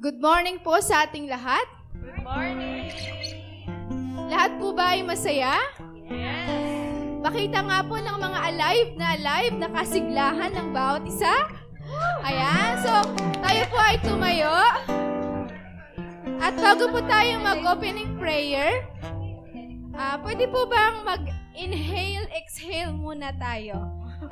Good morning po sa ating lahat. Good morning! Lahat po ba ay masaya? Yes! Makita nga po ng mga alive na alive na kasiglahan ng bawat isa. Ayan, so tayo po ay tumayo. At bago po tayo mag-opening prayer, ah pwede po bang mag-inhale, exhale muna tayo?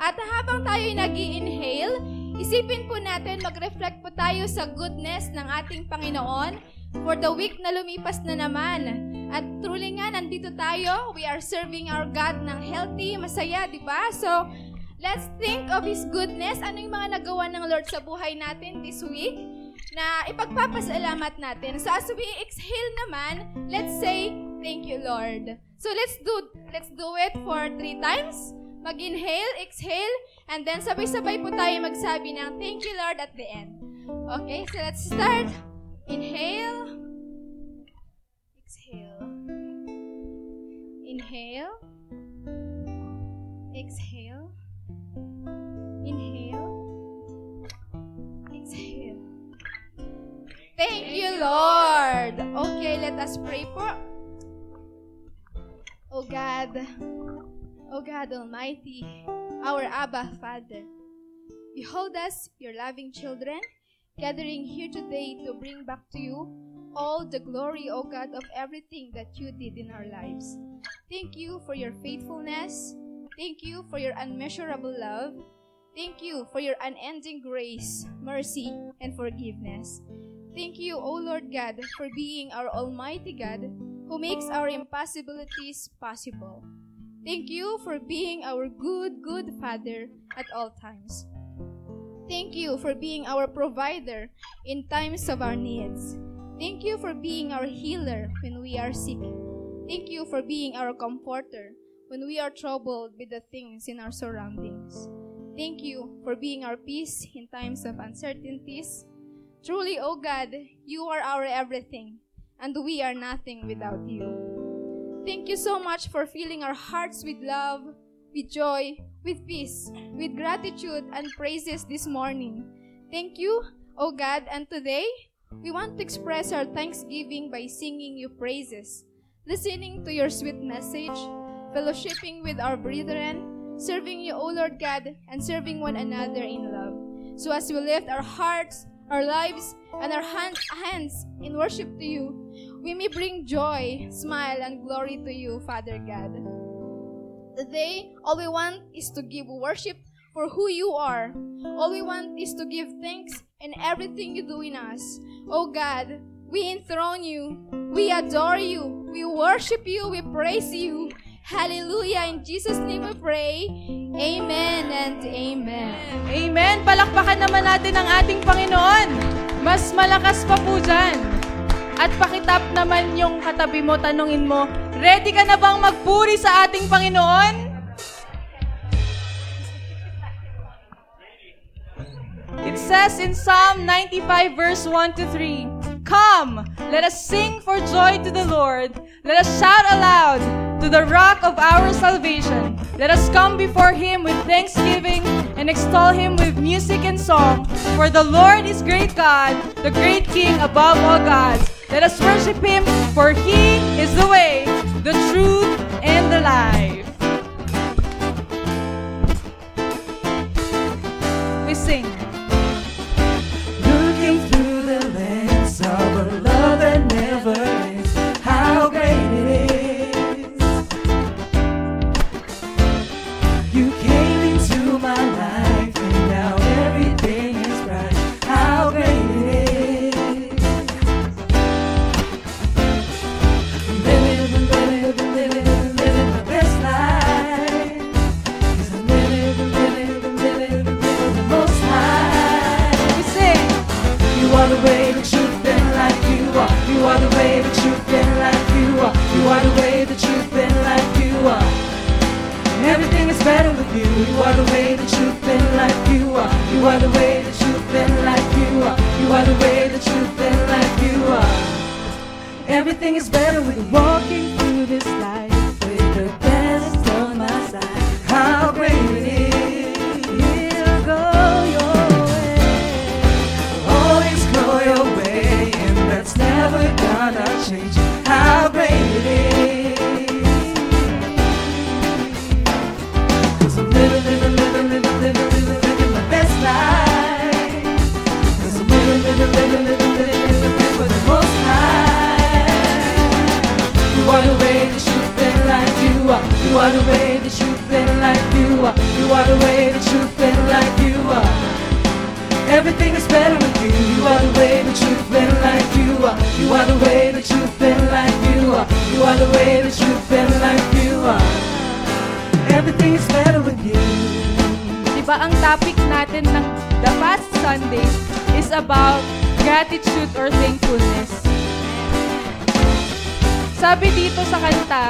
At habang tayo nag inhale isipin po natin, mag-reflect po tayo sa goodness ng ating Panginoon for the week na lumipas na naman. At truly nga, nandito tayo. We are serving our God ng healthy, masaya, di ba? So, let's think of His goodness. Ano yung mga nagawa ng Lord sa buhay natin this week? na ipagpapasalamat natin. So as we exhale naman, let's say, thank you, Lord. So let's do let's do it for three times. Mag-inhale, exhale, and then sabay-sabay po tayo magsabi ng thank you, Lord, at the end. Okay, so let's start. Inhale. Exhale. Inhale. Exhale. Inhale. Exhale. Thank you, Lord. Okay, let us pray po. Oh God, O God Almighty, our Abba Father, behold us, your loving children, gathering here today to bring back to you all the glory, O God, of everything that you did in our lives. Thank you for your faithfulness. Thank you for your unmeasurable love. Thank you for your unending grace, mercy, and forgiveness. Thank you, O Lord God, for being our Almighty God who makes our impossibilities possible. Thank you for being our good, good Father at all times. Thank you for being our provider in times of our needs. Thank you for being our healer when we are sick. Thank you for being our comforter when we are troubled with the things in our surroundings. Thank you for being our peace in times of uncertainties. Truly, O oh God, you are our everything, and we are nothing without you. Thank you so much for filling our hearts with love, with joy, with peace, with gratitude and praises this morning. Thank you, O God, and today we want to express our thanksgiving by singing you praises, listening to your sweet message, fellowshipping with our brethren, serving you, O Lord God, and serving one another in love. So as we lift our hearts, our lives, and our hands, hands in worship to you, we may bring joy, smile, and glory to you, Father God. Today, all we want is to give worship for who you are. All we want is to give thanks in everything you do in us. Oh God, we enthrone you, we adore you, we worship you, we praise you. Hallelujah. In Jesus' name we pray. Amen and amen. Amen. Palakpakan naman natin ang ating Panginoon. Mas malakas pa po dyan. At pakitap naman yung katabi mo, tanungin mo, ready ka na bang magpuri sa ating Panginoon? It says in Psalm 95 verse 1 to 3, Come, let us sing for joy to the Lord. Let us shout aloud to the rock of our salvation. Let us come before him with thanksgiving and extol him with music and song. For the Lord is great God, the great King above all gods. Let us worship Him, for He is the way, the truth, and the life. We sing. Everything is better with you walking are. The way, the truth, and life. You are. You are the way, the truth, and life. You are. Everything is better with you. You are the way, the truth, and life. You are. You are the way, the truth, and life. You are. You are the way, the truth, and life. You are. Everything is better with you. Di ba ang topic natin ng the past Sunday is about gratitude or thankfulness. Sabi dito sa kanta,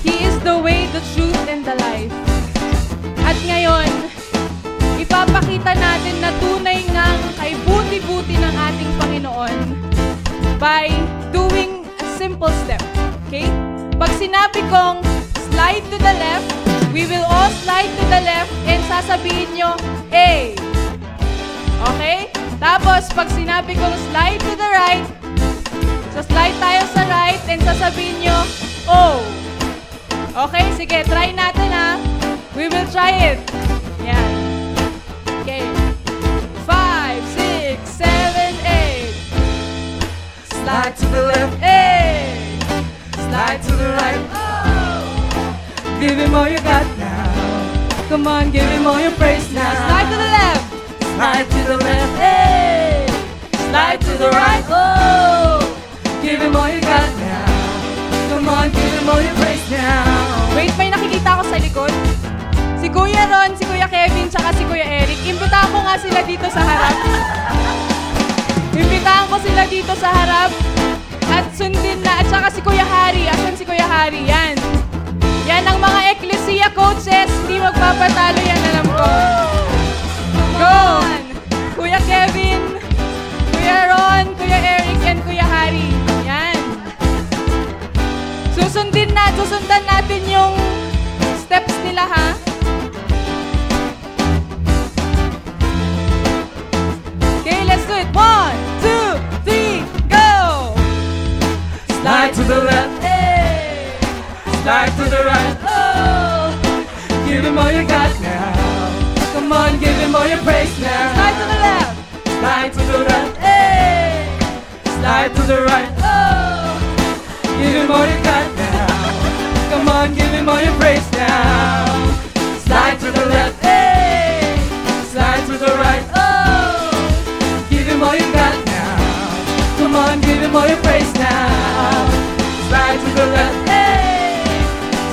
He is the way, the truth, and the life. At ngayon, ipapakita natin na tunay ngang kay buti-buti ng ating Panginoon by doing a simple step. Okay? Pag sinabi kong slide to the left, we will all slide to the left and sasabihin nyo, A. Okay? Tapos, pag sinabi kong slide to the right, so slide tayo sa right and sasabihin nyo, O. Okay? Sige, try natin ha. We will try it. Yan. Okay. Five, six, seven, eight. Slide to the left, Eight. slide to the right. oh. Give him all you got now. Come on, give him all your praise now. Slide to the left. Slide to the left, hey. Slide to the right, oh. Give him all you got now. Come on, give him all your praise likod. Si Kuya Ron, si Kuya Kevin, tsaka si Kuya Eric. Imbitahan ko nga sila dito sa harap. Imbitahan ko sila dito sa harap. At sundin na. At saka si Kuya Hari. Asan si Kuya Hari? Yan. Yan ang mga Ecclesia coaches. Hindi magpapatalo yan, alam ko. Go! Kuya Kevin, Kuya Ron, Kuya Eric, and Kuya Hari. Yan. Susundin na, susundan natin yung nila, ha? Okay, let's do it. One, two, three, go! Slide to the left, hey. Slide to the right, oh. Give him all you got now. Come on, give him all your praise now. Slide to the left. Slide to the left, hey. Slide to the right, oh. Give him all you got. On, give him all your praise now. Slide to the left, hey. Slide to the right, oh. Give him all you got now. Come on, give him all your praise now. Slide to the left, hey.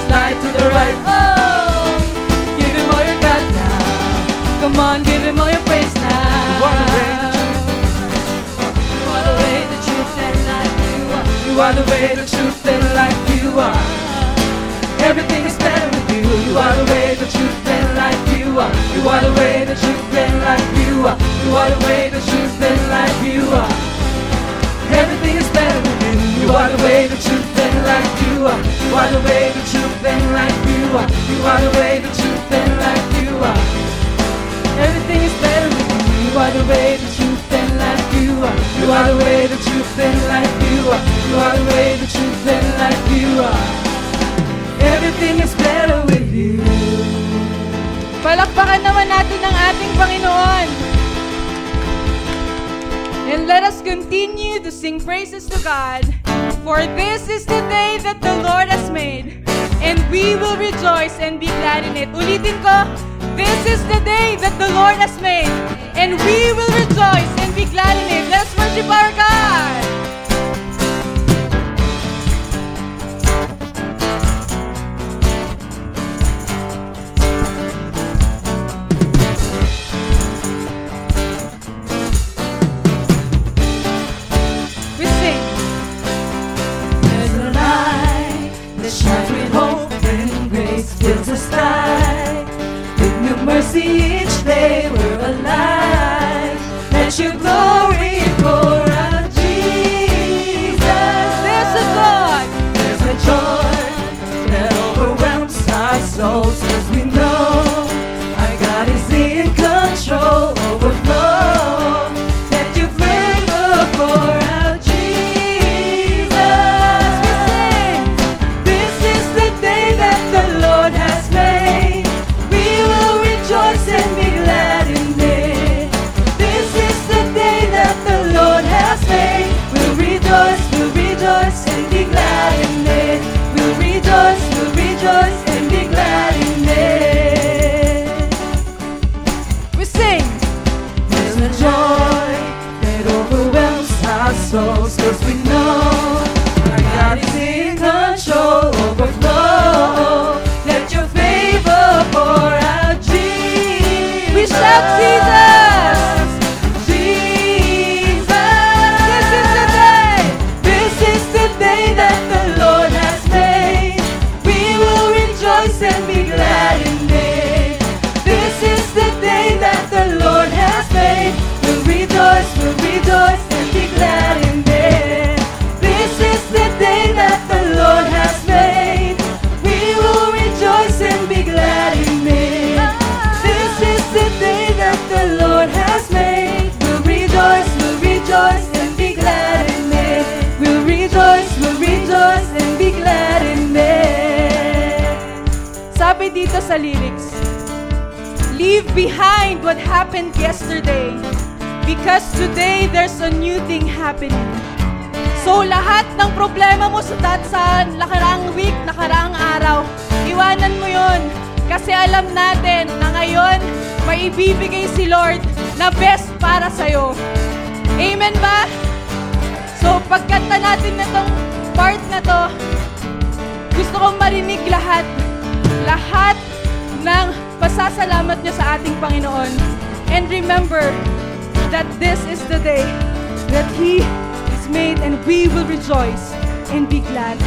Slide to the right, oh. Give him all you got now. Come on, give him all your praise now. You are the way, the truth, and life. You are. You are the way, the truth, and life. You are. Everything is better with you. You are the way, the truth, and life. You are. You are the way, the truth, and life. You are. You are the way, the truth, and life. You are. Everything is better with you. You are the way, the truth, and life. You are. You are the way, the truth, and life. You are. You are the way, the truth, and life. You are. Everything is better with you. You are the way, the truth, and life. You are. You are the way, the truth, and life. You are. You are the way, the truth, and life. You are. Everything is better with you. Palakpakan naman natin ang ating Panginoon. And let us continue to sing praises to God. For this is the day that the Lord has made. And we will rejoice and be glad in it. Ulitin ko, this is the day that the Lord has made. And we will rejoice and be glad in it. Let's worship our God. sa lyrics. Leave behind what happened yesterday because today there's a new thing happening. So lahat ng problema mo sa tatsan, nakaraang week, nakaraang araw, iwanan mo yon kasi alam natin na ngayon may ibibigay si Lord na best para sa'yo. Amen ba? So pagkanta natin na tong part na to, gusto kong marinig lahat. Lahat ng pasasalamat nyo sa ating Panginoon. And remember that this is the day that He is made and we will rejoice and be glad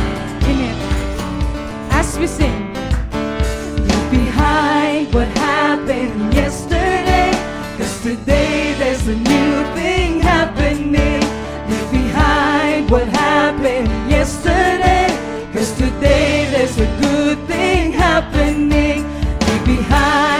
in it. As we sing, look behind what happened yesterday, cause today there's a new thing happening. Look behind what happened yesterday, cause today there's a good thing happening. behind.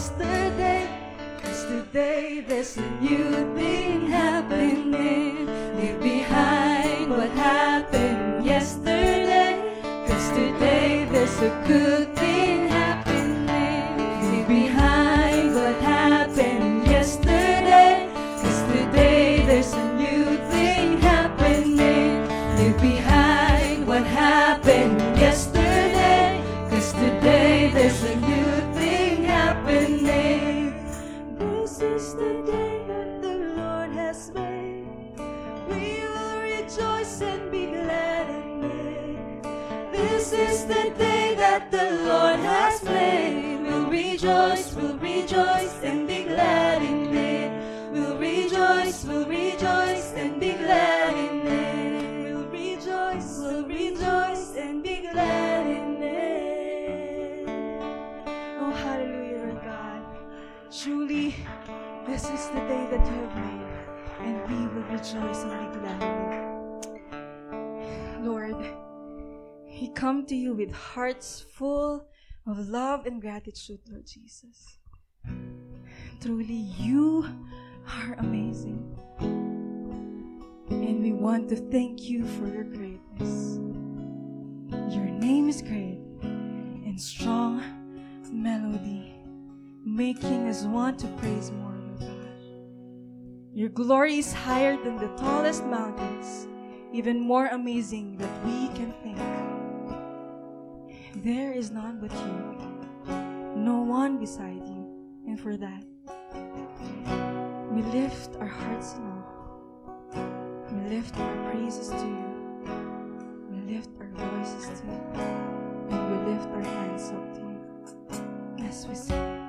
yesterday. Cause today there's a new thing happening. Leave behind what happened yesterday. Cause today there's a good thing. choice ang biglahan. Lord, we come to you with hearts full of love and gratitude, Lord Jesus. Truly, you are amazing. And we want to thank you for your greatness. Your name is great and strong melody, making us want to praise more. Your glory is higher than the tallest mountains, even more amazing than we can think. There is none but you, no one beside you, and for that, we lift our hearts in awe. We lift our praises to you. We lift our voices to you. And we lift our hands up to you as we sing.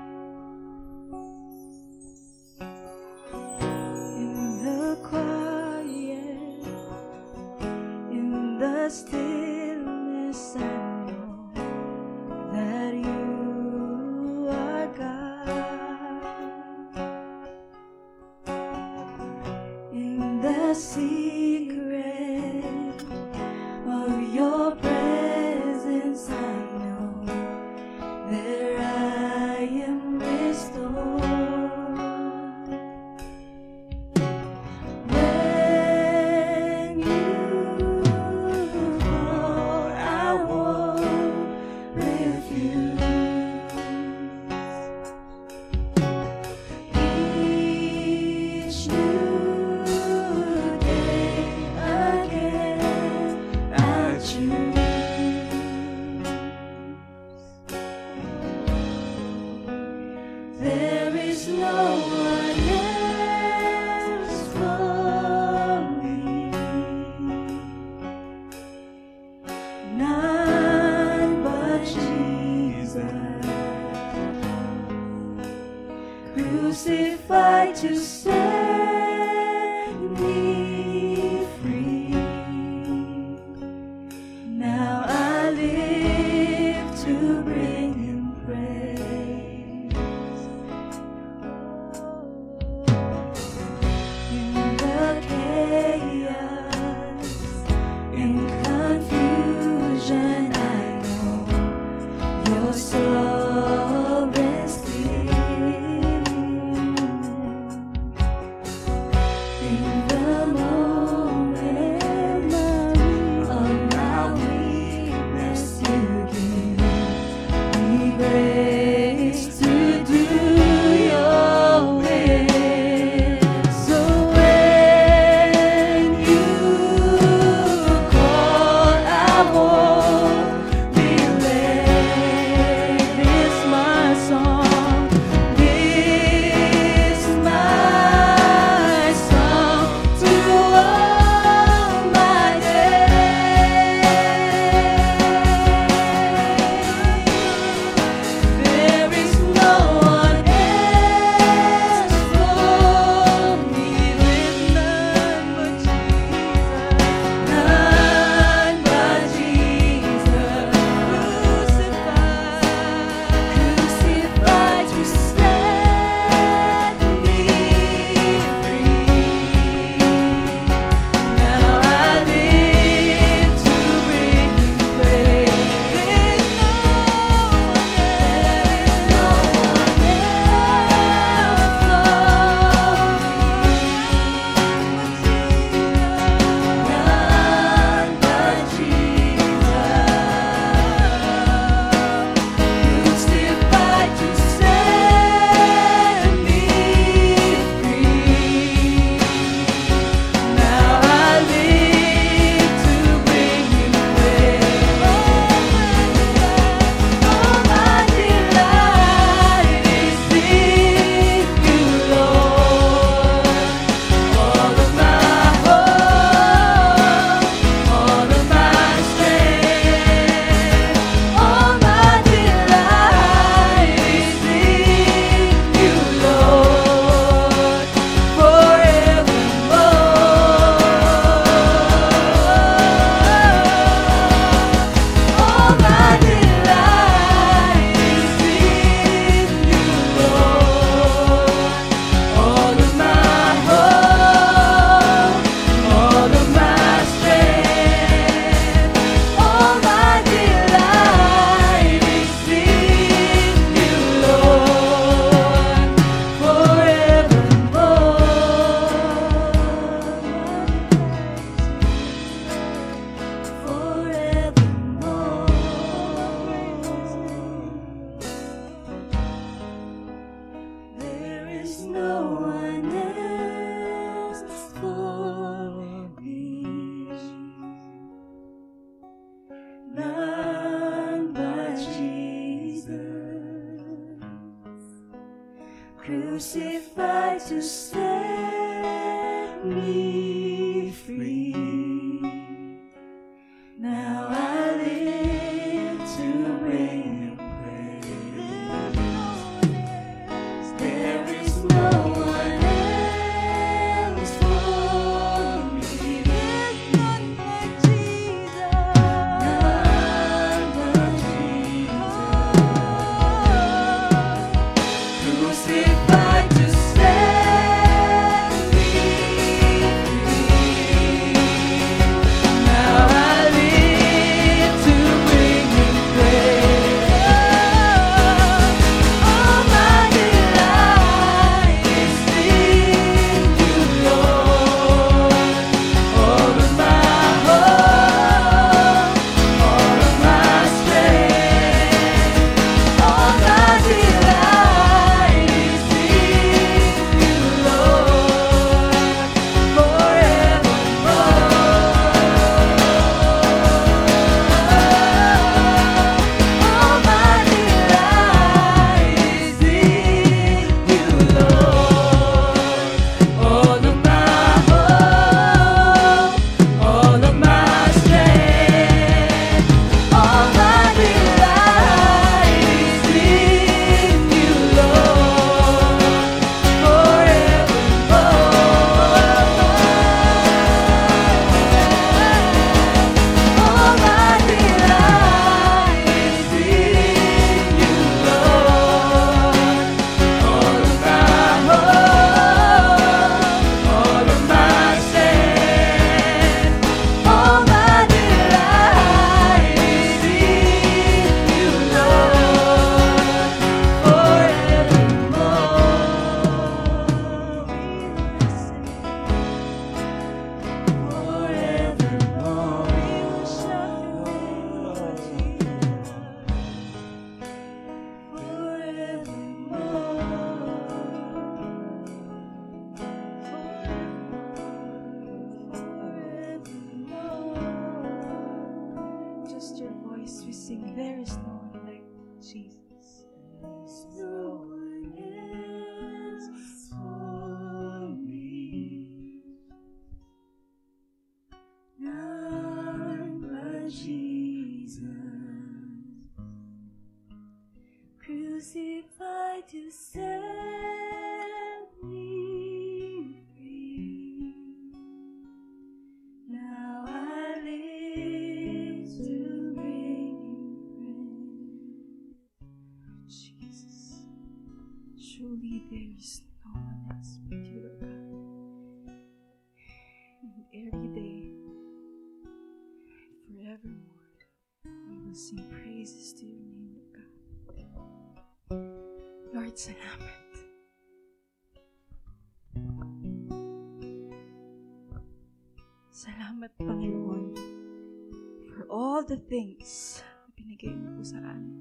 The things na binigay mo po sa amin.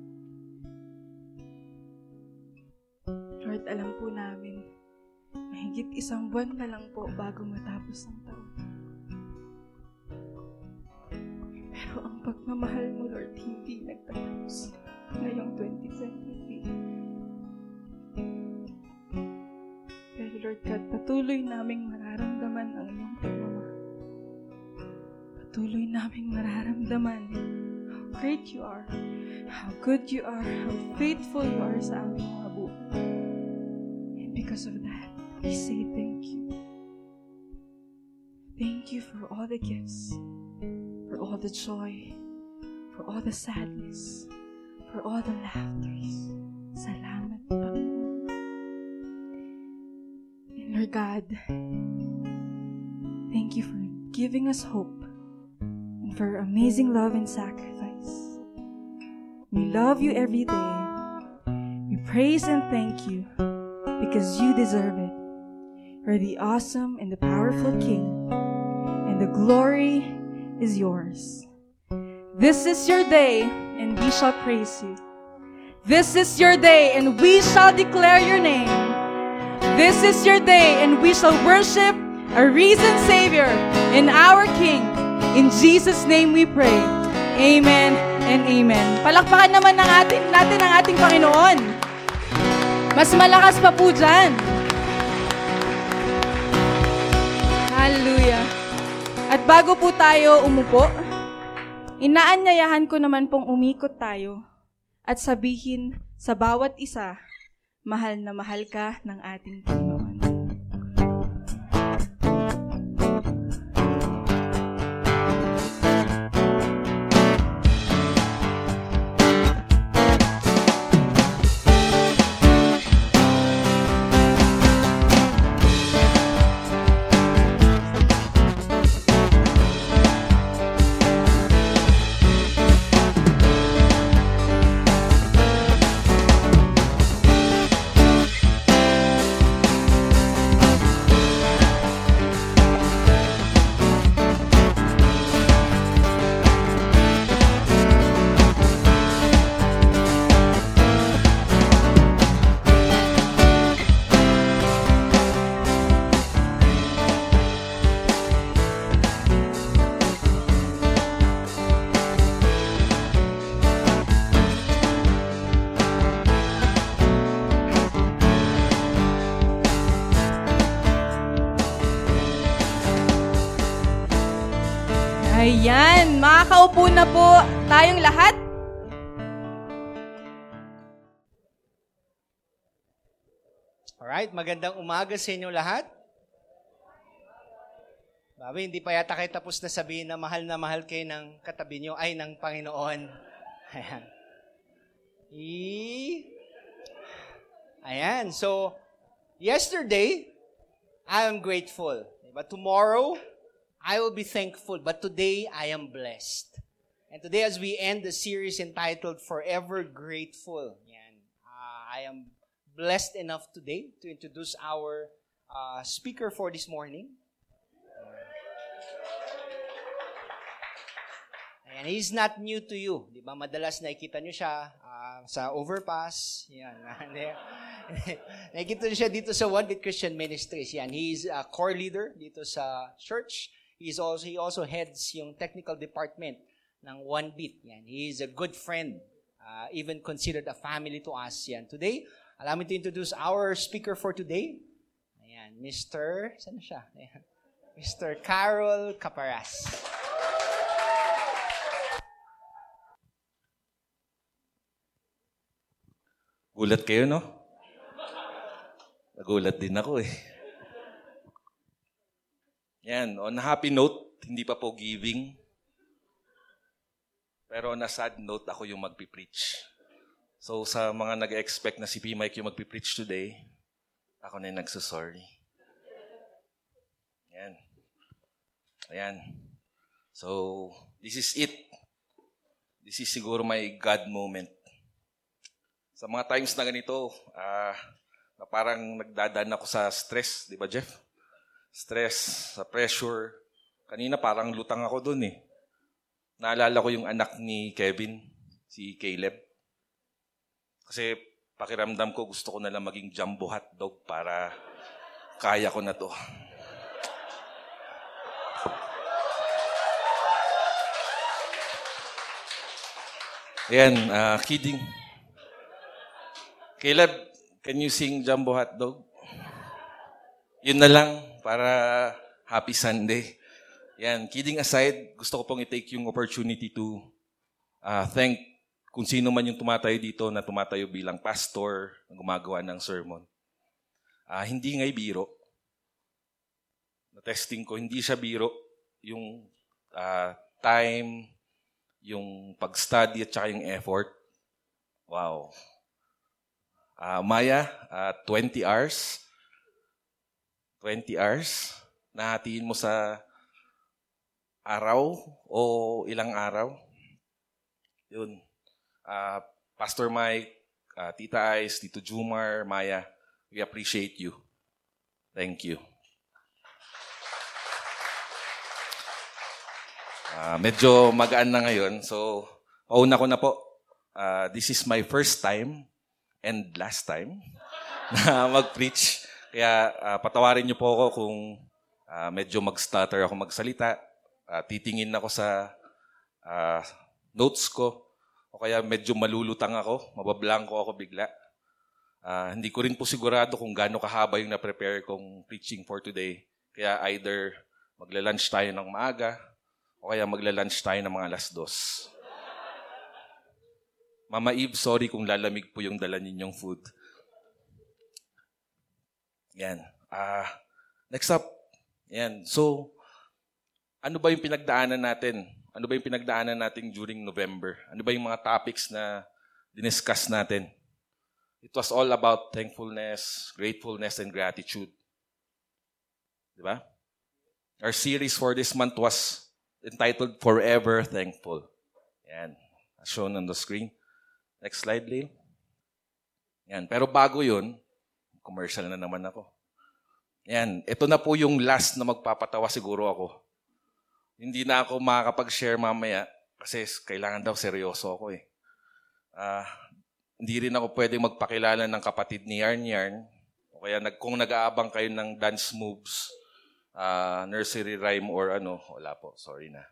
Lord, alam po namin, mahigit isang buwan na lang po bago matapos ang taon. Pero ang pagmamahal mo, Lord, hindi nagtatapos ngayong 2023. Pero Lord God, patuloy naming mararamdaman ang iyong pagmamahal. Patuloy naming mararamdaman how great you are, how good you are, how faithful you are sa aming mga buhay. And because of that, we say thank you. Thank you for all the gifts, for all the joy, for all the sadness, for all the laughters. Salamat, Panginoon. And Lord God, thank you for giving us hope amazing love and sacrifice. We love you every day. We praise and thank you because you deserve it. You're the awesome and the powerful King, and the glory is yours. This is your day, and we shall praise you. This is your day, and we shall declare your name. This is your day, and we shall worship a risen Savior and our King. In Jesus' name we pray. Amen and amen. Palakpakan naman ng atin, natin ang ating Panginoon. Mas malakas pa po dyan. Hallelujah. At bago po tayo umupo, inaanyayahan ko naman pong umikot tayo at sabihin sa bawat isa, mahal na mahal ka ng ating Panginoon. Ayan, makakaupo na po tayong lahat. Alright, magandang umaga sa inyo lahat. Babi, hindi pa yata kayo tapos na sabihin na mahal na mahal kayo ng katabi nyo, ay ng Panginoon. Ayan. E... Ayan, so, yesterday, I am grateful. But tomorrow, I will be thankful. But today, I am blessed. And today, as we end the series entitled Forever Grateful, yan, uh, I am blessed enough today to introduce our uh, speaker for this morning. Ayan, he's not new to you. Di ba? Madalas nakikita nyo siya uh, sa overpass. Yan. nakikita nyo siya dito sa One Bit Christian Ministries. Yan. He's a core leader dito sa church. He's also, he also heads yung technical department ng One Bit. Yan. He is a good friend. Uh, even considered a family to us. Yan. Today, allow me to introduce our speaker for today. Ayan, Mr. Saan siya? Ayan. Mr. Carol Caparas. Gulat kayo, no? Nagulat din ako eh. Yan, on happy note, hindi pa po giving. Pero on a sad note, ako yung magpipreach. So sa mga nag-expect na si P. Mike yung magpipreach today, ako na yung nagsasorry. Yan. Ayan. So, this is it. This is siguro my God moment. Sa mga times na ganito, ah, na parang nagdadaan ako sa stress, di ba Jeff? Stress, sa pressure. Kanina parang lutang ako dun eh. Naalala ko yung anak ni Kevin, si Caleb. Kasi pakiramdam ko gusto ko na lang maging jumbo hotdog para kaya ko na to. Ayan, uh, kidding. Caleb, can you sing Jumbo Hot Dog? Yun na lang para happy Sunday. Yan, kidding aside, gusto ko pong i-take yung opportunity to uh, thank kung sino man yung tumatayo dito na tumatayo bilang pastor, na gumagawa ng sermon. Uh, hindi ngay biro. Na-testing ko, hindi siya biro. Yung uh, time, yung pag-study at saka yung effort. Wow. Uh, Maya, uh, 20 hours. 20 hours. Nahatiin mo sa araw o ilang araw. Yun. Uh, Pastor Mike, uh, Tita Ice, Tito Jumar, Maya, we appreciate you. Thank you. Uh, medyo magaan na ngayon. So, pauna ko na po. Uh, this is my first time and last time na mag-preach. Kaya uh, patawarin niyo po ako kung uh, medyo mag-stutter ako magsalita. Uh, titingin ako sa uh, notes ko. O kaya medyo malulutang ako. Mabablangko ako bigla. Ah, hindi ko rin po sigurado kung gaano kahaba yung na-prepare kong preaching for today. Kaya either magla-lunch tayo ng maaga o kaya magla-lunch tayo ng mga alas dos. Mama Eve, sorry kung lalamig po yung dala ninyong food. Yan. Ah, next up. Yan. So, ano ba yung pinagdaanan natin? Ano ba yung pinagdaanan natin during November? Ano ba yung mga topics na diniscuss natin? It was all about thankfulness, gratefulness, and gratitude. Di ba? Our series for this month was entitled Forever Thankful. Yan. As shown on the screen. Next slide, Lil. Yan. Pero bago yun, commercial na naman ako. Yan. Ito na po yung last na magpapatawa siguro ako. Hindi na ako makakapag-share mamaya kasi kailangan daw seryoso ako eh. Ah, hindi rin ako pwedeng magpakilala ng kapatid ni Yarn Yarn. O kaya nag, kung nag-aabang kayo ng dance moves, ah, nursery rhyme or ano, wala po, sorry na.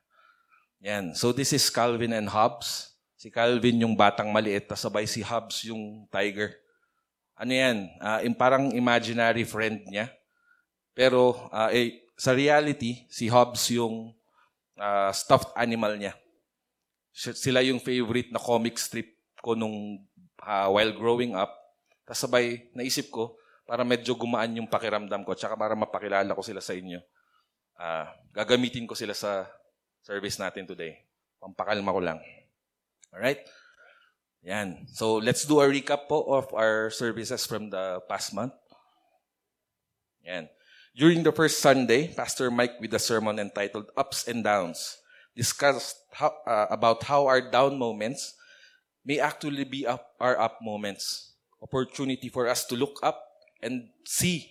Yan. So this is Calvin and Hobbes. Si Calvin yung batang maliit, tas sabay si Hobbes yung tiger. Ano yan? Yung parang imaginary friend niya. Pero ah, eh, sa reality, si Hobbes yung ah, stuffed animal niya. Sila yung favorite na comic strip ko nung ah, while growing up. Tapos sabay, naisip ko, para medyo gumaan yung pakiramdam ko, tsaka para mapakilala ko sila sa inyo. Ah, gagamitin ko sila sa service natin today. Pampakalma ko lang. Alright? Yan. So, let's do a recap po of our services from the past month. Yan. During the first Sunday, Pastor Mike with a sermon entitled Ups and Downs discussed how, uh, about how our down moments may actually be up our up moments. Opportunity for us to look up and see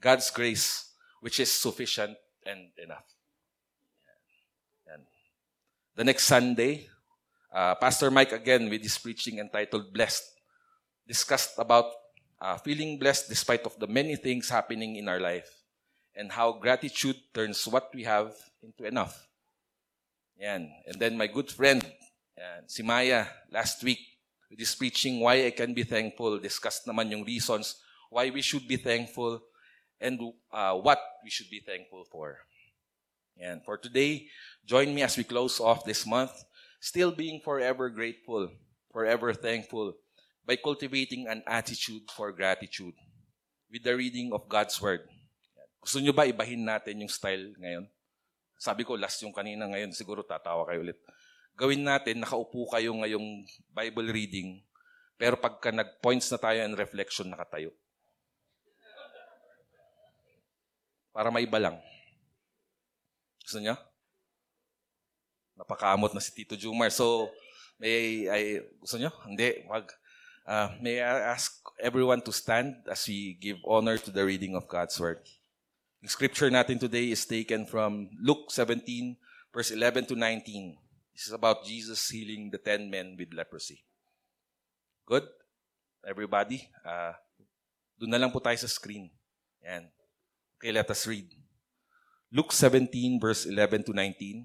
God's grace, which is sufficient and enough. Yan. The next Sunday, uh, Pastor Mike again with his preaching entitled Blessed discussed about uh, feeling blessed despite of the many things happening in our life and how gratitude turns what we have into enough. Yan. And then my good friend, yan, si Maya, last week, with his preaching, Why I Can Be Thankful, discussed naman yung reasons why we should be thankful and uh, what we should be thankful for. And for today, join me as we close off this month, still being forever grateful, forever thankful, by cultivating an attitude for gratitude with the reading of God's Word. Gusto nyo ba ibahin natin yung style ngayon? Sabi ko, last yung kanina ngayon, siguro tatawa kayo ulit. Gawin natin, nakaupo kayo ngayong Bible reading, pero pagka nag-points na tayo and reflection, nakatayo. Para maiba lang. Gusto niya? Napakamot na si Tito Jumar. So, may I, gusto niyo? Hindi. Wag. Uh, may I ask everyone to stand as we give honor to the reading of God's Word. The scripture natin today is taken from Luke 17, verse 11 to 19. This is about Jesus healing the ten men with leprosy. Good? Everybody? Uh, doon na lang po tayo sa screen. Yan. Okay, let us read. Luke 17, verse 11 to 19,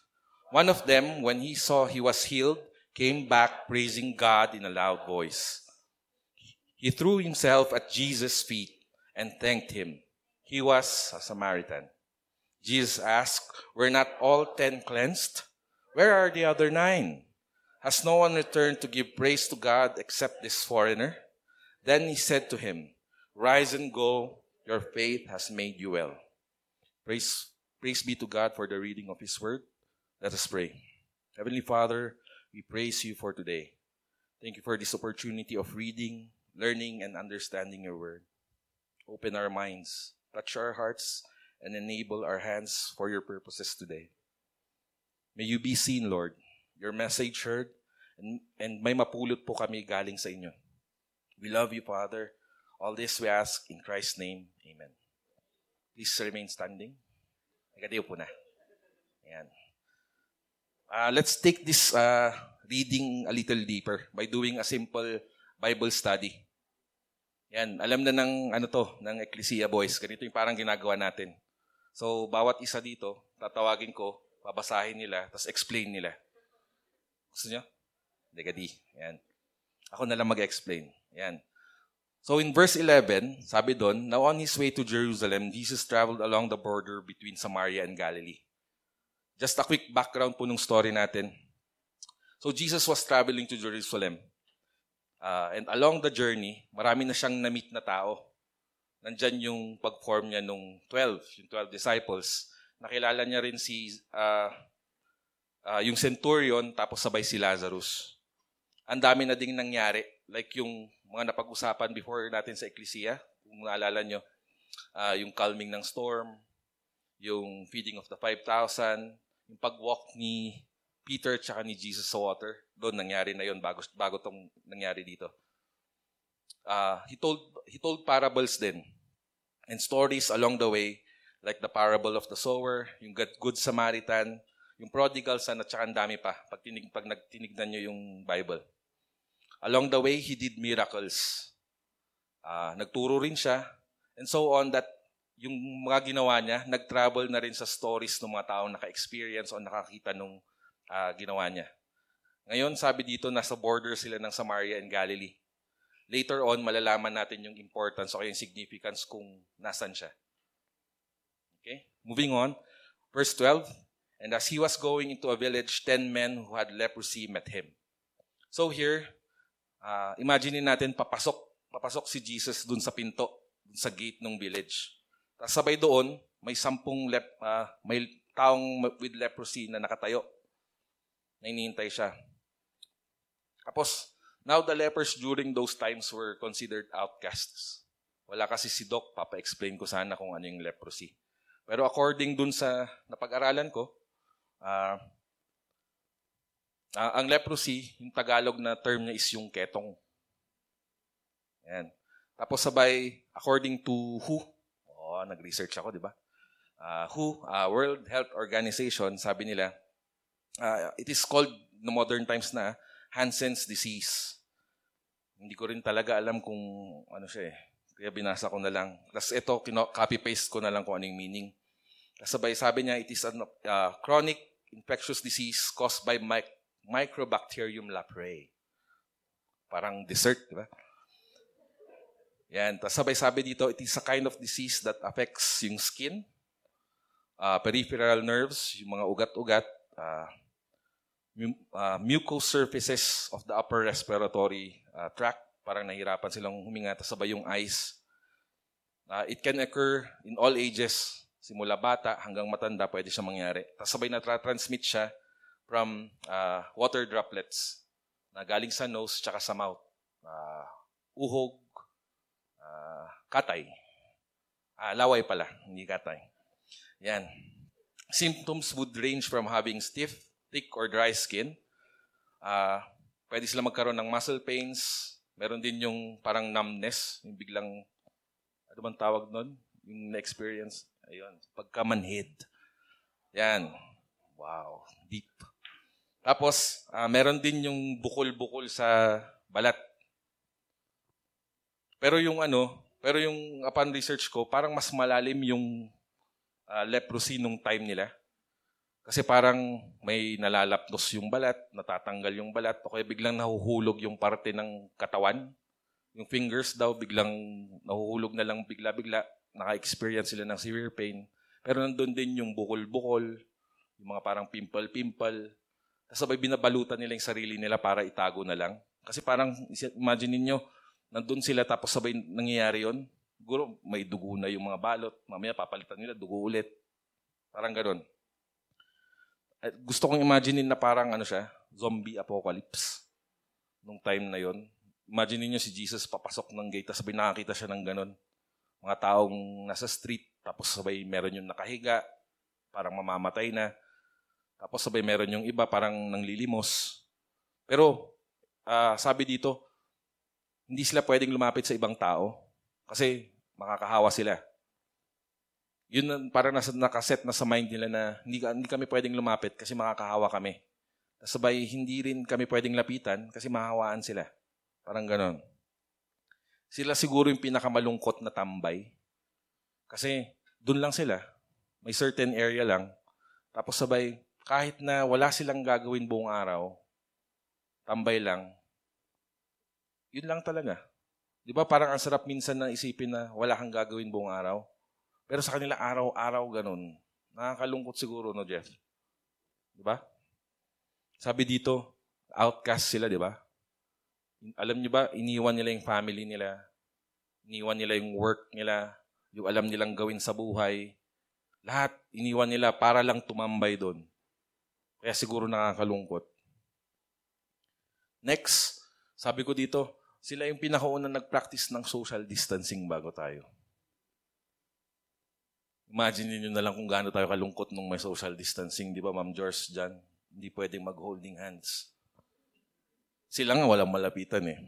One of them, when he saw he was healed, came back praising God in a loud voice. He threw himself at Jesus' feet and thanked him. He was a Samaritan. Jesus asked, Were not all ten cleansed? Where are the other nine? Has no one returned to give praise to God except this foreigner? Then he said to him, Rise and go, your faith has made you well. Praise, praise be to God for the reading of his word. Let us pray. Heavenly Father, we praise you for today. Thank you for this opportunity of reading, learning, and understanding your word. Open our minds, touch our hearts, and enable our hands for your purposes today. May you be seen, Lord. Your message heard, and, and may mapulot po kami galing sa inyo. We love you, Father. All this we ask in Christ's name. Amen. Please remain standing. Nagadiyo po na. Ayan. Uh, let's take this uh, reading a little deeper by doing a simple Bible study. Yan, alam na ng ano to, ng Ecclesia Boys. Ganito yung parang ginagawa natin. So, bawat isa dito, tatawagin ko, babasahin nila, tapos explain nila. Gusto nyo? Degadi. Yan. Ako na lang mag-explain. Yan. So in verse 11, sabi doon, Now on his way to Jerusalem, Jesus traveled along the border between Samaria and Galilee. Just a quick background po nung story natin. So Jesus was traveling to Jerusalem. Uh, and along the journey, marami na siyang na-meet na tao. Nandyan yung pag-form niya nung 12, yung 12 disciples. Nakilala niya rin si uh, uh, yung centurion, tapos sabay si Lazarus. Ang dami na ding nangyari. Like yung mga napag-usapan before natin sa Ecclesia, kung naalala nyo, uh, yung calming ng storm, yung feeding of the 5,000, yung pag-walk ni Peter tsaka ni Jesus sa water. Doon nangyari na yon bago, bago tong nangyari dito. Uh, he told he told parables din and stories along the way like the parable of the sower, yung good, good Samaritan, yung prodigal son at saka ang dami pa pag, tinig, pag nagtinignan nyo yung Bible. Along the way, he did miracles. Uh, nagturo rin siya. And so on that yung mga ginawa niya, nag-travel na rin sa stories ng mga taong naka-experience o nakakita nung uh, ginawa niya. Ngayon, sabi dito, nasa border sila ng Samaria and Galilee. Later on, malalaman natin yung importance o yung significance kung nasan siya. Okay? Moving on. Verse 12. And as he was going into a village, ten men who had leprosy met him. So here, Uh, imagine natin papasok, papasok si Jesus dun sa pinto, dun sa gate ng village. Tapos sabay doon, may sampung lep, uh, may taong with leprosy na nakatayo. Na inihintay siya. Tapos, now the lepers during those times were considered outcasts. Wala kasi si Doc, papa-explain ko sana kung ano yung leprosy. Pero according dun sa napag-aralan ko, uh, Uh, ang leprosy, yung Tagalog na term niya is yung ketong. Yan. Tapos sabay, according to WHO, oh, nag-research ako, di ba? Uh, WHO, uh, World Health Organization, sabi nila, uh, it is called, no modern times na, Hansen's disease. Hindi ko rin talaga alam kung ano siya eh. Kaya binasa ko na lang. Tapos ito, copy-paste ko na lang kung anong meaning. Tapos sabi niya, it is a uh, chronic infectious disease caused by mic- Microbacterium leprae. Parang dessert, di ba? Yan. Tapos sabay-sabi dito, it is a kind of disease that affects yung skin, uh, peripheral nerves, yung mga ugat-ugat, uh, uh, mucous surfaces of the upper respiratory uh, tract. Parang nahirapan silang huminga. Tapos sabay yung eyes. Uh, it can occur in all ages. Simula bata hanggang matanda, pwede siya mangyari. Tapos sabay na transmit siya from uh, water droplets na galing sa nose tsaka sa mouth. Uh, uhog, katay. Uh, laway pala, hindi katay. Yan. Symptoms would range from having stiff, thick, or dry skin. Uh, pwede sila magkaroon ng muscle pains. Meron din yung parang numbness, yung biglang, ano bang tawag nun? Yung na-experience. Ayun, pagkamanhid. Yan. Wow, deep. Tapos, uh, meron din yung bukol-bukol sa balat. Pero yung ano, pero yung upon research ko, parang mas malalim yung uh, leprosy nung time nila. Kasi parang may nalalapnos yung balat, natatanggal yung balat, o kaya biglang nahuhulog yung parte ng katawan. Yung fingers daw, biglang nahuhulog na lang bigla-bigla. Naka-experience sila ng severe pain. Pero nandun din yung bukol-bukol, yung mga parang pimple-pimple, sabay binabalutan nila yung sarili nila para itago na lang. Kasi parang, imagine ninyo, nandun sila tapos sabay nangyayari yon Siguro may dugo na yung mga balot. Mamaya papalitan nila, dugo ulit. Parang ganun. At gusto kong imaginein na parang ano siya, zombie apocalypse. Nung time na yon Imagine niyo si Jesus papasok ng gate, tapos sabay nakakita siya ng ganun. Mga taong nasa street, tapos sabay meron yung nakahiga, parang mamamatay na. Tapos sabay meron yung iba parang nanglilimos. Pero uh, sabi dito, hindi sila pwedeng lumapit sa ibang tao Kasi makakahawa sila. Yun ang parang nasa nakaset na sa mind nila na hindi, hindi kami pwedeng lumapit kasi makakahawa kami. Sabay, hindi rin kami pwedeng lapitan kasi mahawaan sila. Parang ganon. Sila siguro yung pinakamalungkot na tambay. Kasi doon lang sila. May certain area lang. Tapos sabay, kahit na wala silang gagawin buong araw, tambay lang, yun lang talaga. Di ba parang ang sarap minsan na isipin na wala kang gagawin buong araw? Pero sa kanila araw-araw ganun. Nakakalungkot siguro, no, Jeff? Di ba? Sabi dito, outcast sila, di ba? Alam niyo ba, iniwan nila yung family nila, iniwan nila yung work nila, yung alam nilang gawin sa buhay. Lahat, iniwan nila para lang tumambay doon. Kaya siguro nakakalungkot. Next, sabi ko dito, sila yung pinakauna nag-practice ng social distancing bago tayo. Imagine niyo na lang kung gaano tayo kalungkot nung may social distancing, di ba, Ma'am George dyan? Hindi pwedeng mag-holding hands. Sila nga walang malapitan eh.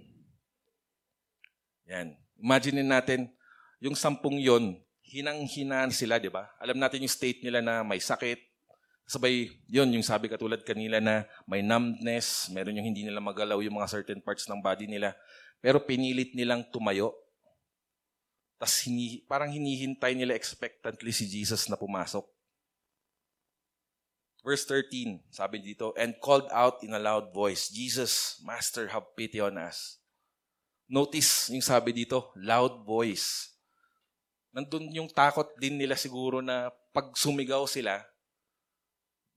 Yan. Imagine natin, yung sampung yon hinang-hinaan sila, di ba? Alam natin yung state nila na may sakit. Sabay, yon yung sabi katulad kanila na may numbness, meron yung hindi nila magalaw yung mga certain parts ng body nila. Pero pinilit nilang tumayo. Tapos hini, parang hinihintay nila expectantly si Jesus na pumasok. Verse 13, sabi dito, and called out in a loud voice, Jesus, Master, have pity on us. Notice yung sabi dito, loud voice. Nandun yung takot din nila siguro na pag sumigaw sila,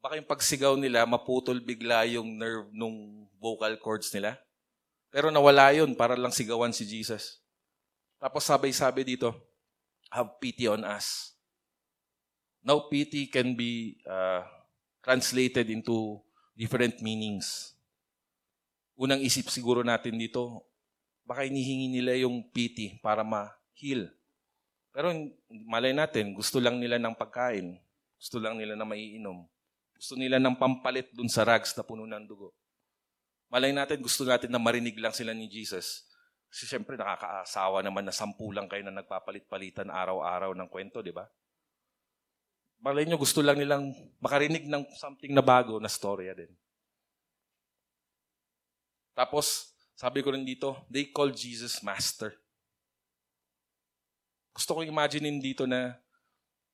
baka yung pagsigaw nila, maputol bigla yung nerve nung vocal cords nila. Pero nawala yun para lang sigawan si Jesus. Tapos sabay-sabi dito, have pity on us. Now, pity can be uh, translated into different meanings. Unang isip siguro natin dito, baka inihingi nila yung pity para ma-heal. Pero malay natin, gusto lang nila ng pagkain. Gusto lang nila na maiinom. Gusto nila ng pampalit dun sa rags na puno ng dugo. Malay natin, gusto natin na marinig lang sila ni Jesus. Kasi siyempre nakakaasawa naman na sampu lang kayo na nagpapalit-palitan araw-araw ng kwento, di ba? Malay nyo, gusto lang nilang makarinig ng something na bago na storya din. Tapos, sabi ko rin dito, they call Jesus Master. Gusto ko imaginein dito na,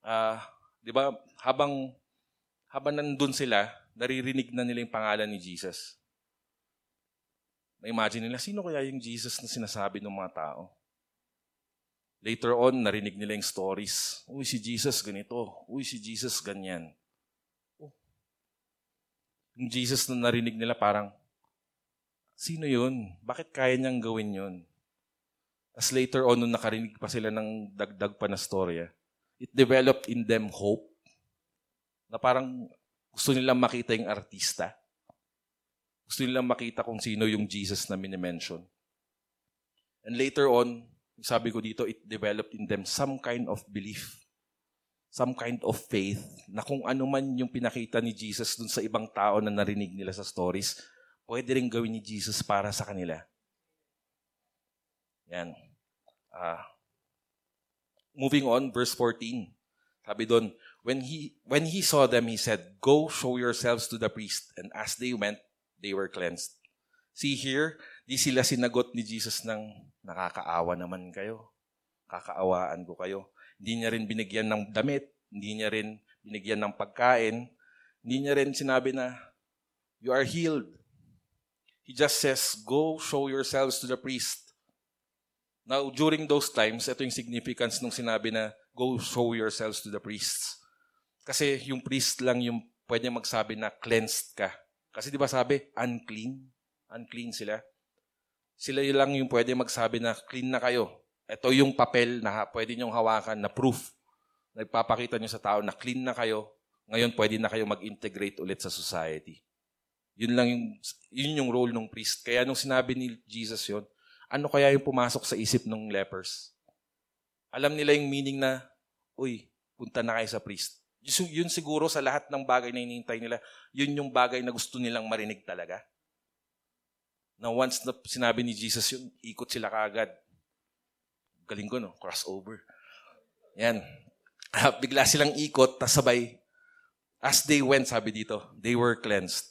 uh, di ba, habang, habang nandun sila, naririnig na nila yung pangalan ni Jesus. Na-imagine nila, sino kaya yung Jesus na sinasabi ng mga tao? Later on, narinig nila yung stories. Uy, si Jesus ganito. Uy, si Jesus ganyan. Oh. Yung Jesus na narinig nila parang, sino yun? Bakit kaya niyang gawin yun? As later on, nung nakarinig pa sila ng dagdag pa na storya, it developed in them hope na parang gusto nilang makita yung artista. Gusto nilang makita kung sino yung Jesus na minimension. And later on, sabi ko dito, it developed in them some kind of belief, some kind of faith, na kung ano man yung pinakita ni Jesus dun sa ibang tao na narinig nila sa stories, pwede rin gawin ni Jesus para sa kanila. Yan. Uh, moving on, verse 14. Sabi doon, when he, when he saw them, he said, Go show yourselves to the priest. And as they went, they were cleansed. See here, di sila sinagot ni Jesus ng nakakaawa naman kayo. Kakaawaan ko kayo. Hindi niya rin binigyan ng damit. Hindi niya rin binigyan ng pagkain. Hindi niya rin sinabi na, you are healed. He just says, go show yourselves to the priest. Now, during those times, ito yung significance nung sinabi na, go show yourselves to the priests. Kasi yung priest lang yung pwede magsabi na cleansed ka. Kasi di ba sabi, unclean? Unclean sila sila lang yung pwede magsabi na clean na kayo. Ito yung papel na pwede nyong hawakan na proof. Nagpapakita nyo sa tao na clean na kayo. Ngayon pwede na kayo mag-integrate ulit sa society. Yun lang yung, yun yung role ng priest. Kaya nung sinabi ni Jesus yon ano kaya yung pumasok sa isip ng lepers? Alam nila yung meaning na, uy, punta na kayo sa priest. Yun siguro sa lahat ng bagay na inintay nila, yun yung bagay na gusto nilang marinig talaga na once na sinabi ni Jesus yun, ikot sila kaagad. galing ko, no? Crossover. Yan. Ah, bigla silang ikot, tas sabay, as they went, sabi dito, they were cleansed.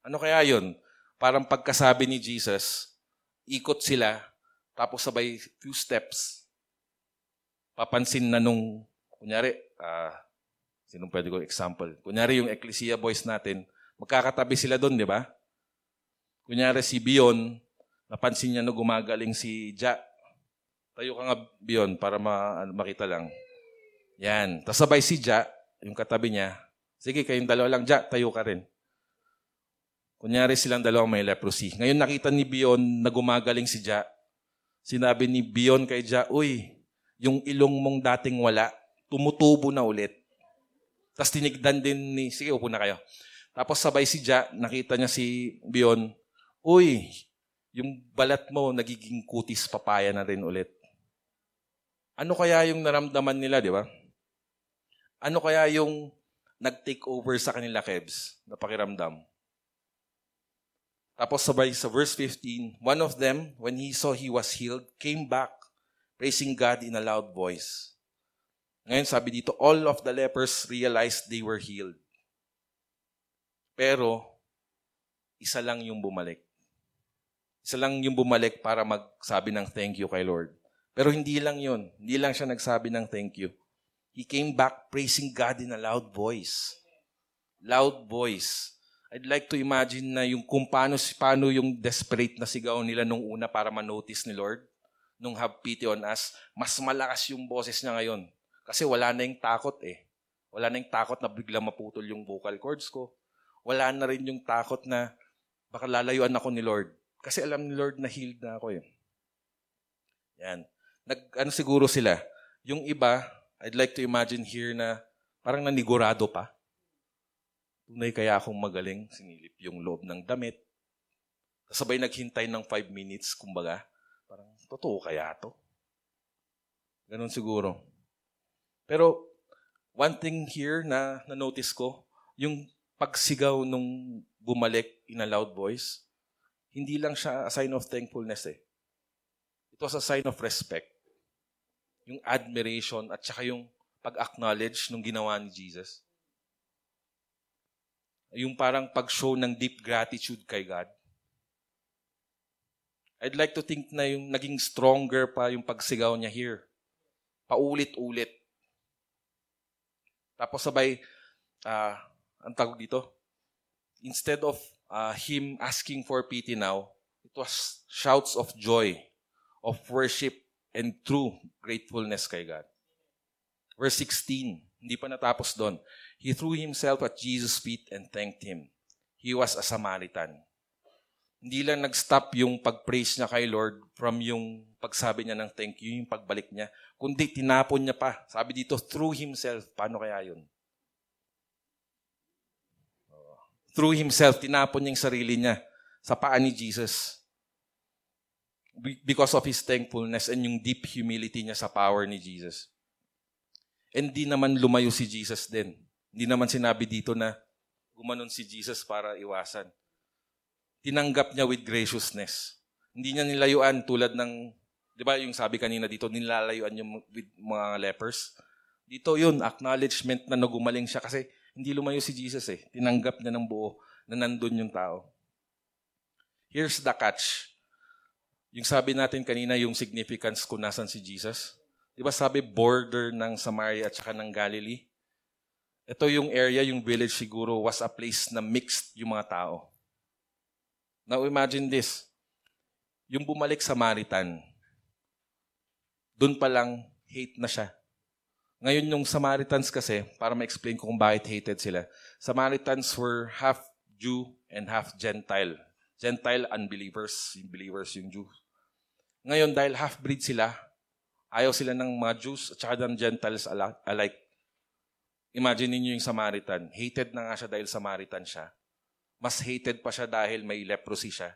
Ano kaya yun? Parang pagkasabi ni Jesus, ikot sila, tapos sabay few steps, papansin na nung, kunyari, ah, sinong pwede ko example? Kunyari yung Ecclesia boys natin, magkakatabi sila doon, di ba? Kunyari si Bion, napansin niya na gumagaling si Ja. Tayo ka nga, Bion, para ma- ano, makita lang. Yan. Tapos sabay si Ja, yung katabi niya, sige, kayong dalawa lang, Ja, tayo ka rin. Kunyari silang dalawang may leprosy. Ngayon nakita ni Bion na gumagaling si Ja. Sinabi ni Bion kay Ja, Uy, yung ilong mong dating wala, tumutubo na ulit. Tapos tinigdan din ni, sige, upo na kayo. Tapos sabay si Ja, nakita niya si Bion, Uy, yung balat mo nagiging kutis papaya na rin ulit. Ano kaya yung naramdaman nila, di ba? Ano kaya yung nag-take over sa kanila, Kebs, na pakiramdam? Tapos sabay sa verse 15, one of them, when he saw he was healed, came back, praising God in a loud voice. Ngayon sabi dito, all of the lepers realized they were healed. Pero, isa lang yung bumalik. Isa lang yung bumalik para magsabi ng thank you kay Lord. Pero hindi lang yun. Hindi lang siya nagsabi ng thank you. He came back praising God in a loud voice. Loud voice. I'd like to imagine na yung kung paano, paano yung desperate na sigaw nila nung una para ma-notice ni Lord, nung have pity on us, mas malakas yung boses niya ngayon. Kasi wala na yung takot eh. Wala na yung takot na bigla maputol yung vocal cords ko. Wala na rin yung takot na baka lalayuan ako ni Lord. Kasi alam ni Lord na healed na ako eh. Yan. Nag, ano siguro sila? Yung iba, I'd like to imagine here na parang nanigurado pa. Tunay kaya akong magaling, sinilip yung loob ng damit. Sabay naghintay ng five minutes, kumbaga. Parang, totoo kaya to? Ganon siguro. Pero, one thing here na na-notice ko, yung pagsigaw nung bumalik in a loud voice, hindi lang siya a sign of thankfulness eh. It was a sign of respect. Yung admiration at saka yung pag-acknowledge nung ginawa ni Jesus. Yung parang pag-show ng deep gratitude kay God. I'd like to think na yung naging stronger pa yung pagsigaw niya here. Paulit-ulit. Tapos sabay, uh, ang tawag dito, instead of uh, him asking for pity now, it was shouts of joy, of worship, and true gratefulness kay God. Verse 16, hindi pa natapos doon. He threw himself at Jesus' feet and thanked him. He was a Samaritan. Hindi lang nag-stop yung pag-praise niya kay Lord from yung pagsabi niya ng thank you, yung pagbalik niya, kundi tinapon niya pa. Sabi dito, through himself. Paano kaya yun? Through himself, tinapon niya yung sarili niya sa paa ni Jesus. Because of his thankfulness and yung deep humility niya sa power ni Jesus. And di naman lumayo si Jesus din. Hindi naman sinabi dito na gumanon si Jesus para iwasan. Tinanggap niya with graciousness. Hindi niya nilayuan tulad ng, di ba yung sabi kanina dito, nilalayuan yung with mga lepers. Dito yun, acknowledgement na nagumaling siya kasi hindi lumayo si Jesus eh. Tinanggap niya ng buo na nandun yung tao. Here's the catch. Yung sabi natin kanina, yung significance kung nasan si Jesus. Di ba sabi border ng Samaria at saka ng Galilee? Ito yung area, yung village siguro was a place na mixed yung mga tao. Now imagine this. Yung bumalik Samaritan, doon pa lang hate na siya. Ngayon yung Samaritans kasi, para ma-explain ko kung bakit hated sila, Samaritans were half Jew and half Gentile. Gentile unbelievers, yung believers yung Jew. Ngayon dahil half-breed sila, ayaw sila ng mga Jews at saka ng Gentiles alike. Imagine niyo yung Samaritan. Hated na nga siya dahil Samaritan siya. Mas hated pa siya dahil may leprosy siya.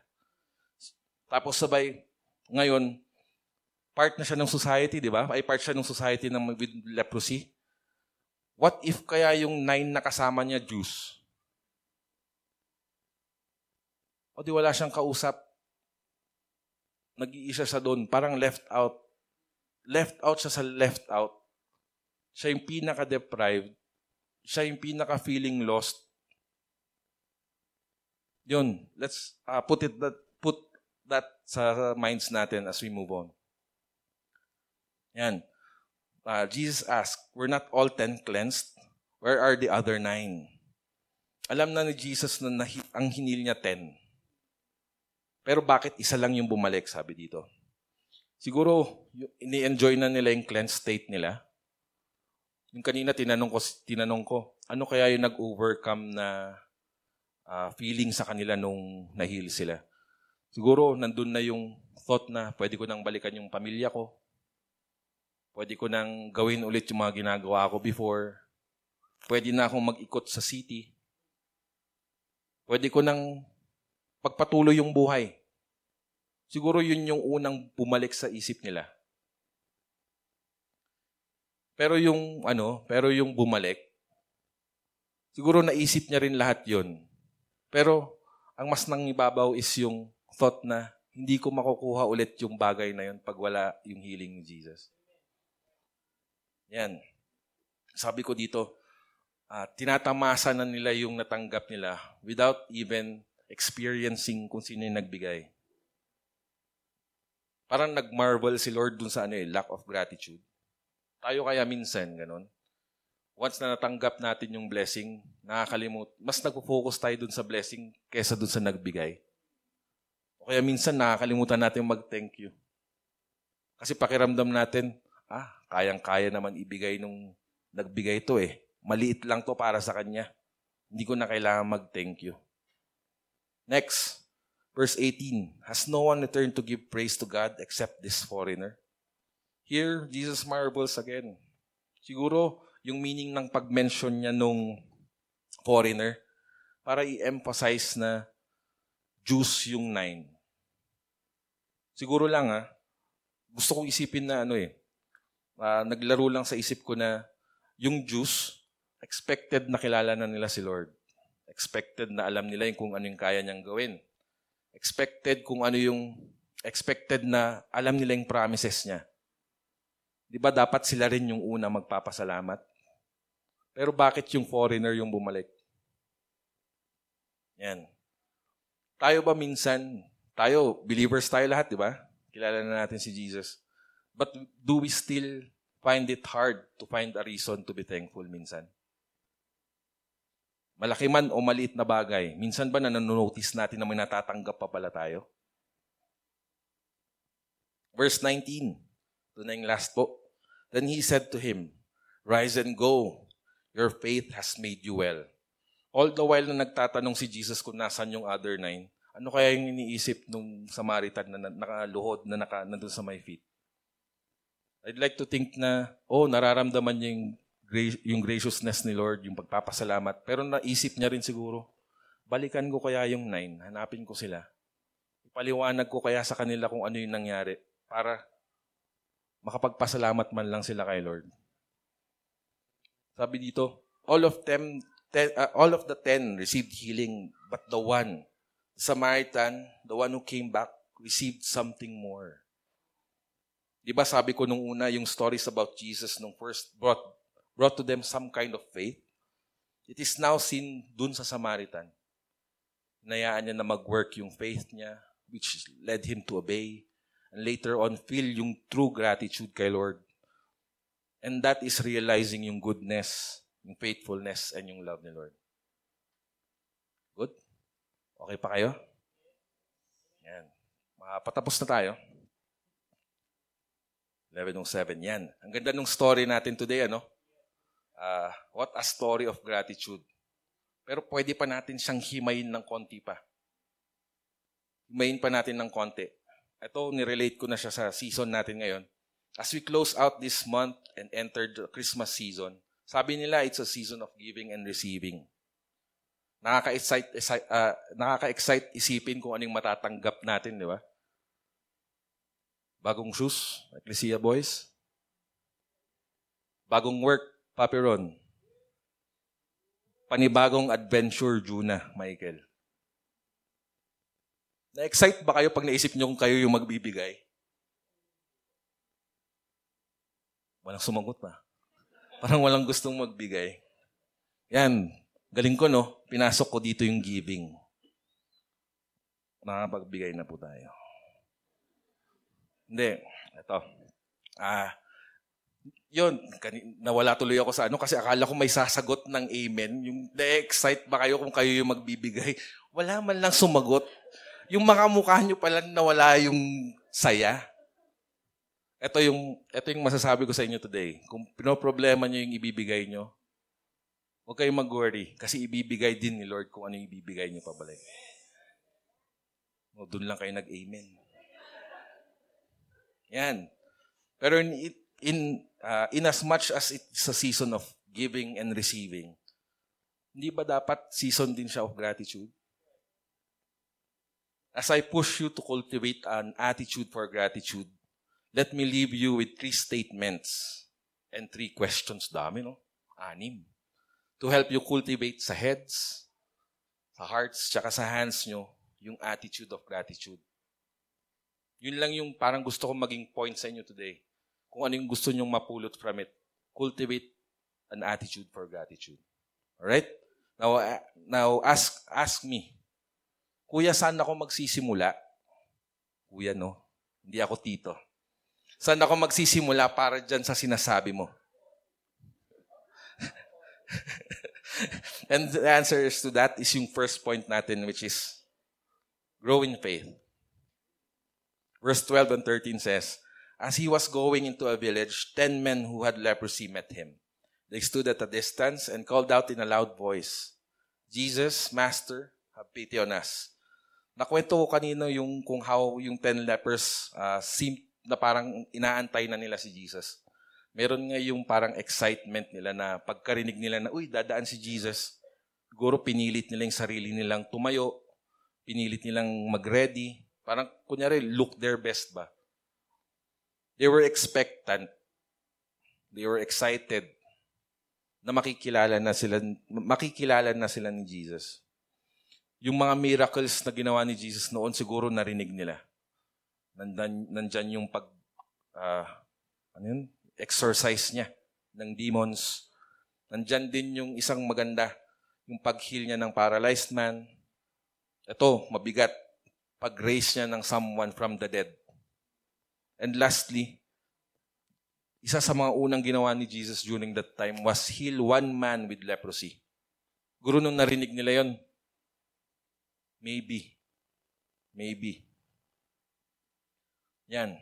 Tapos sabay, ngayon, part na siya ng society, di ba? Ay part siya ng society ng with leprosy. What if kaya yung nine na kasama niya, Jews? O di wala siyang kausap. Nag-iisa siya doon, parang left out. left out siya sa left out. Siya yung pinaka-deprived. Siya yung pinaka-feeling lost. Yun, let's uh, put it that put that sa minds natin as we move on. Yan. Uh, Jesus asked, We're not all ten cleansed? Where are the other nine? Alam na ni Jesus na nahi, ang hinil niya ten. Pero bakit isa lang yung bumalik, sabi dito? Siguro, ini-enjoy na nila yung cleansed state nila. Yung kanina tinanong ko, tinanong ko, ano kaya yung nag-overcome na uh, feeling sa kanila nung nahil sila? Siguro, nandun na yung thought na pwede ko nang balikan yung pamilya ko. Pwede ko nang gawin ulit yung mga ginagawa ko before. Pwede na akong mag-ikot sa city. Pwede ko nang pagpatuloy yung buhay. Siguro yun yung unang bumalik sa isip nila. Pero yung ano, pero yung bumalik, siguro naisip niya rin lahat yun. Pero ang mas nang ibabaw is yung thought na hindi ko makukuha ulit yung bagay na yun pag wala yung healing ni Jesus. Yan. Sabi ko dito, uh, tinatamasa na nila yung natanggap nila without even experiencing kung sino yung nagbigay. Parang nagmarvel si Lord dun sa ano eh, lack of gratitude. Tayo kaya minsan, ganun. Once na natanggap natin yung blessing, nakakalimut, mas nagpo-focus tayo dun sa blessing kesa dun sa nagbigay. O kaya minsan nakakalimutan natin mag-thank you. Kasi pakiramdam natin, ah, kayang-kaya naman ibigay nung nagbigay to eh. Maliit lang to para sa kanya. Hindi ko na kailangan mag-thank you. Next, verse 18. Has no one returned to give praise to God except this foreigner? Here, Jesus marvels again. Siguro, yung meaning ng pag-mention niya nung foreigner, para i-emphasize na Jews yung nine. Siguro lang ha, gusto kong isipin na ano eh, uh, naglaro lang sa isip ko na yung Jews, expected na kilala na nila si Lord. Expected na alam nila yung kung ano yung kaya niyang gawin. Expected kung ano yung, expected na alam nila yung promises niya. Di ba dapat sila rin yung una magpapasalamat? Pero bakit yung foreigner yung bumalik? Yan. Tayo ba minsan, tayo, believers tayo lahat, di ba? Kilala na natin si Jesus. But do we still find it hard to find a reason to be thankful minsan? Malaki man o maliit na bagay, minsan ba nanonotice natin na may natatanggap pa pala tayo? Verse 19, ito na yung last po. Then he said to him, Rise and go, your faith has made you well. All the while na nagtatanong si Jesus kung nasan yung other nine, ano kaya yung iniisip nung Samaritan na nakaluhod na naka, nandun sa my feet? I'd like to think na, oh, nararamdaman niya yung yung graciousness ni Lord, yung pagpapasalamat. Pero naisip niya rin siguro, balikan ko kaya yung nine, hanapin ko sila. Ipaliwanag ko kaya sa kanila kung ano yung nangyari para makapagpasalamat man lang sila kay Lord. Sabi dito, all of them, ten, uh, all of the ten received healing, but the one, the Samaritan, the one who came back, received something more. Di ba sabi ko nung una, yung stories about Jesus nung first brought brought to them some kind of faith. It is now seen dun sa Samaritan. Nayaan niya na mag-work yung faith niya, which led him to obey. And later on, feel yung true gratitude kay Lord. And that is realizing yung goodness, yung faithfulness, and yung love ni Lord. Good? Okay pa kayo? Yan. Patapos na tayo. 11.07. Yan. Ang ganda ng story natin today, ano? Uh, what a story of gratitude. Pero pwede pa natin siyang himayin ng konti pa. Himayin pa natin ng konti. Ito, nirelate ko na siya sa season natin ngayon. As we close out this month and enter the Christmas season, sabi nila it's a season of giving and receiving. Nakaka-excite, uh, nakaka-excite isipin kung anong matatanggap natin, di ba? Bagong shoes, Ecclesia Boys. Bagong work, Papiron. Panibagong adventure, Juna, Michael. Na-excite ba kayo pag naisip nyo kung kayo yung magbibigay? Walang sumagot pa. Parang walang gustong magbigay. Yan. Galing ko, no? Pinasok ko dito yung giving. Nakapagbigay na po tayo. Hindi. Ito. Ah, yun, nawala tuloy ako sa ano kasi akala ko may sasagot ng amen. Yung na-excite ba kayo kung kayo yung magbibigay? Wala man lang sumagot. Yung mga mukha nyo pala nawala yung saya. Ito yung, ito yung masasabi ko sa inyo today. Kung pinoproblema nyo yung ibibigay nyo, huwag kayong mag-worry kasi ibibigay din ni Lord kung ano yung ibibigay nyo pabalik. O, doon lang kayo nag-amen. Yan. Pero in, in, uh, in as much as it's a season of giving and receiving, hindi ba dapat season din siya of gratitude? As I push you to cultivate an attitude for gratitude, let me leave you with three statements and three questions. Dami, no? Anim. To help you cultivate sa heads, sa hearts, tsaka sa hands nyo, yung attitude of gratitude. Yun lang yung parang gusto kong maging point sa inyo today. Kung ano yung gusto nyong mapulot from it. Cultivate an attitude for gratitude. Alright? Now, uh, now ask, ask me, Kuya, saan ako magsisimula? Kuya, no? Hindi ako tito. Saan ako magsisimula para dyan sa sinasabi mo? And the answers to that is yung first point natin, which is grow in faith. Verse 12 and 13 says, As he was going into a village, ten men who had leprosy met him. They stood at a distance and called out in a loud voice, Jesus, Master, have pity on us. Nakwento ko kanino yung kung how yung ten lepers uh, seemed na parang inaantay na nila si Jesus. Meron nga yung parang excitement nila na pagkarinig nila na, uy, dadaan si Jesus. Siguro pinilit nila yung sarili nilang tumayo, pinilit nilang mag-ready. Parang, kunyari, look their best ba? They were expectant. They were excited na makikilala na sila makikilala na sila ni Jesus yung mga miracles na ginawa ni Jesus noon, siguro narinig nila. Nandan, nandyan yung pag, uh, ano yun? Exercise niya ng demons. Nandyan din yung isang maganda, yung pag-heal niya ng paralyzed man. Ito, mabigat. Pag-raise niya ng someone from the dead. And lastly, isa sa mga unang ginawa ni Jesus during that time was heal one man with leprosy. Guro nung narinig nila yon, Maybe. Maybe. Yan.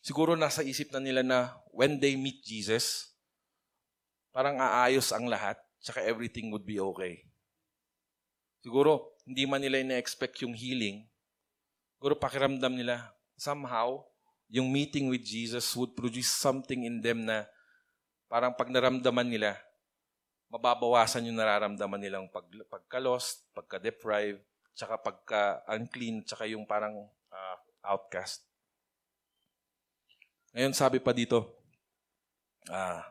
Siguro nasa isip na nila na when they meet Jesus, parang aayos ang lahat, tsaka everything would be okay. Siguro, hindi man nila ina-expect yung healing. Siguro pakiramdam nila, somehow, yung meeting with Jesus would produce something in them na parang pag naramdaman nila, mababawasan yung nararamdaman nilang pag, pagka-lost, pagka-deprive, tsaka pagka-unclean, tsaka yung parang uh, outcast. Ngayon sabi pa dito, uh,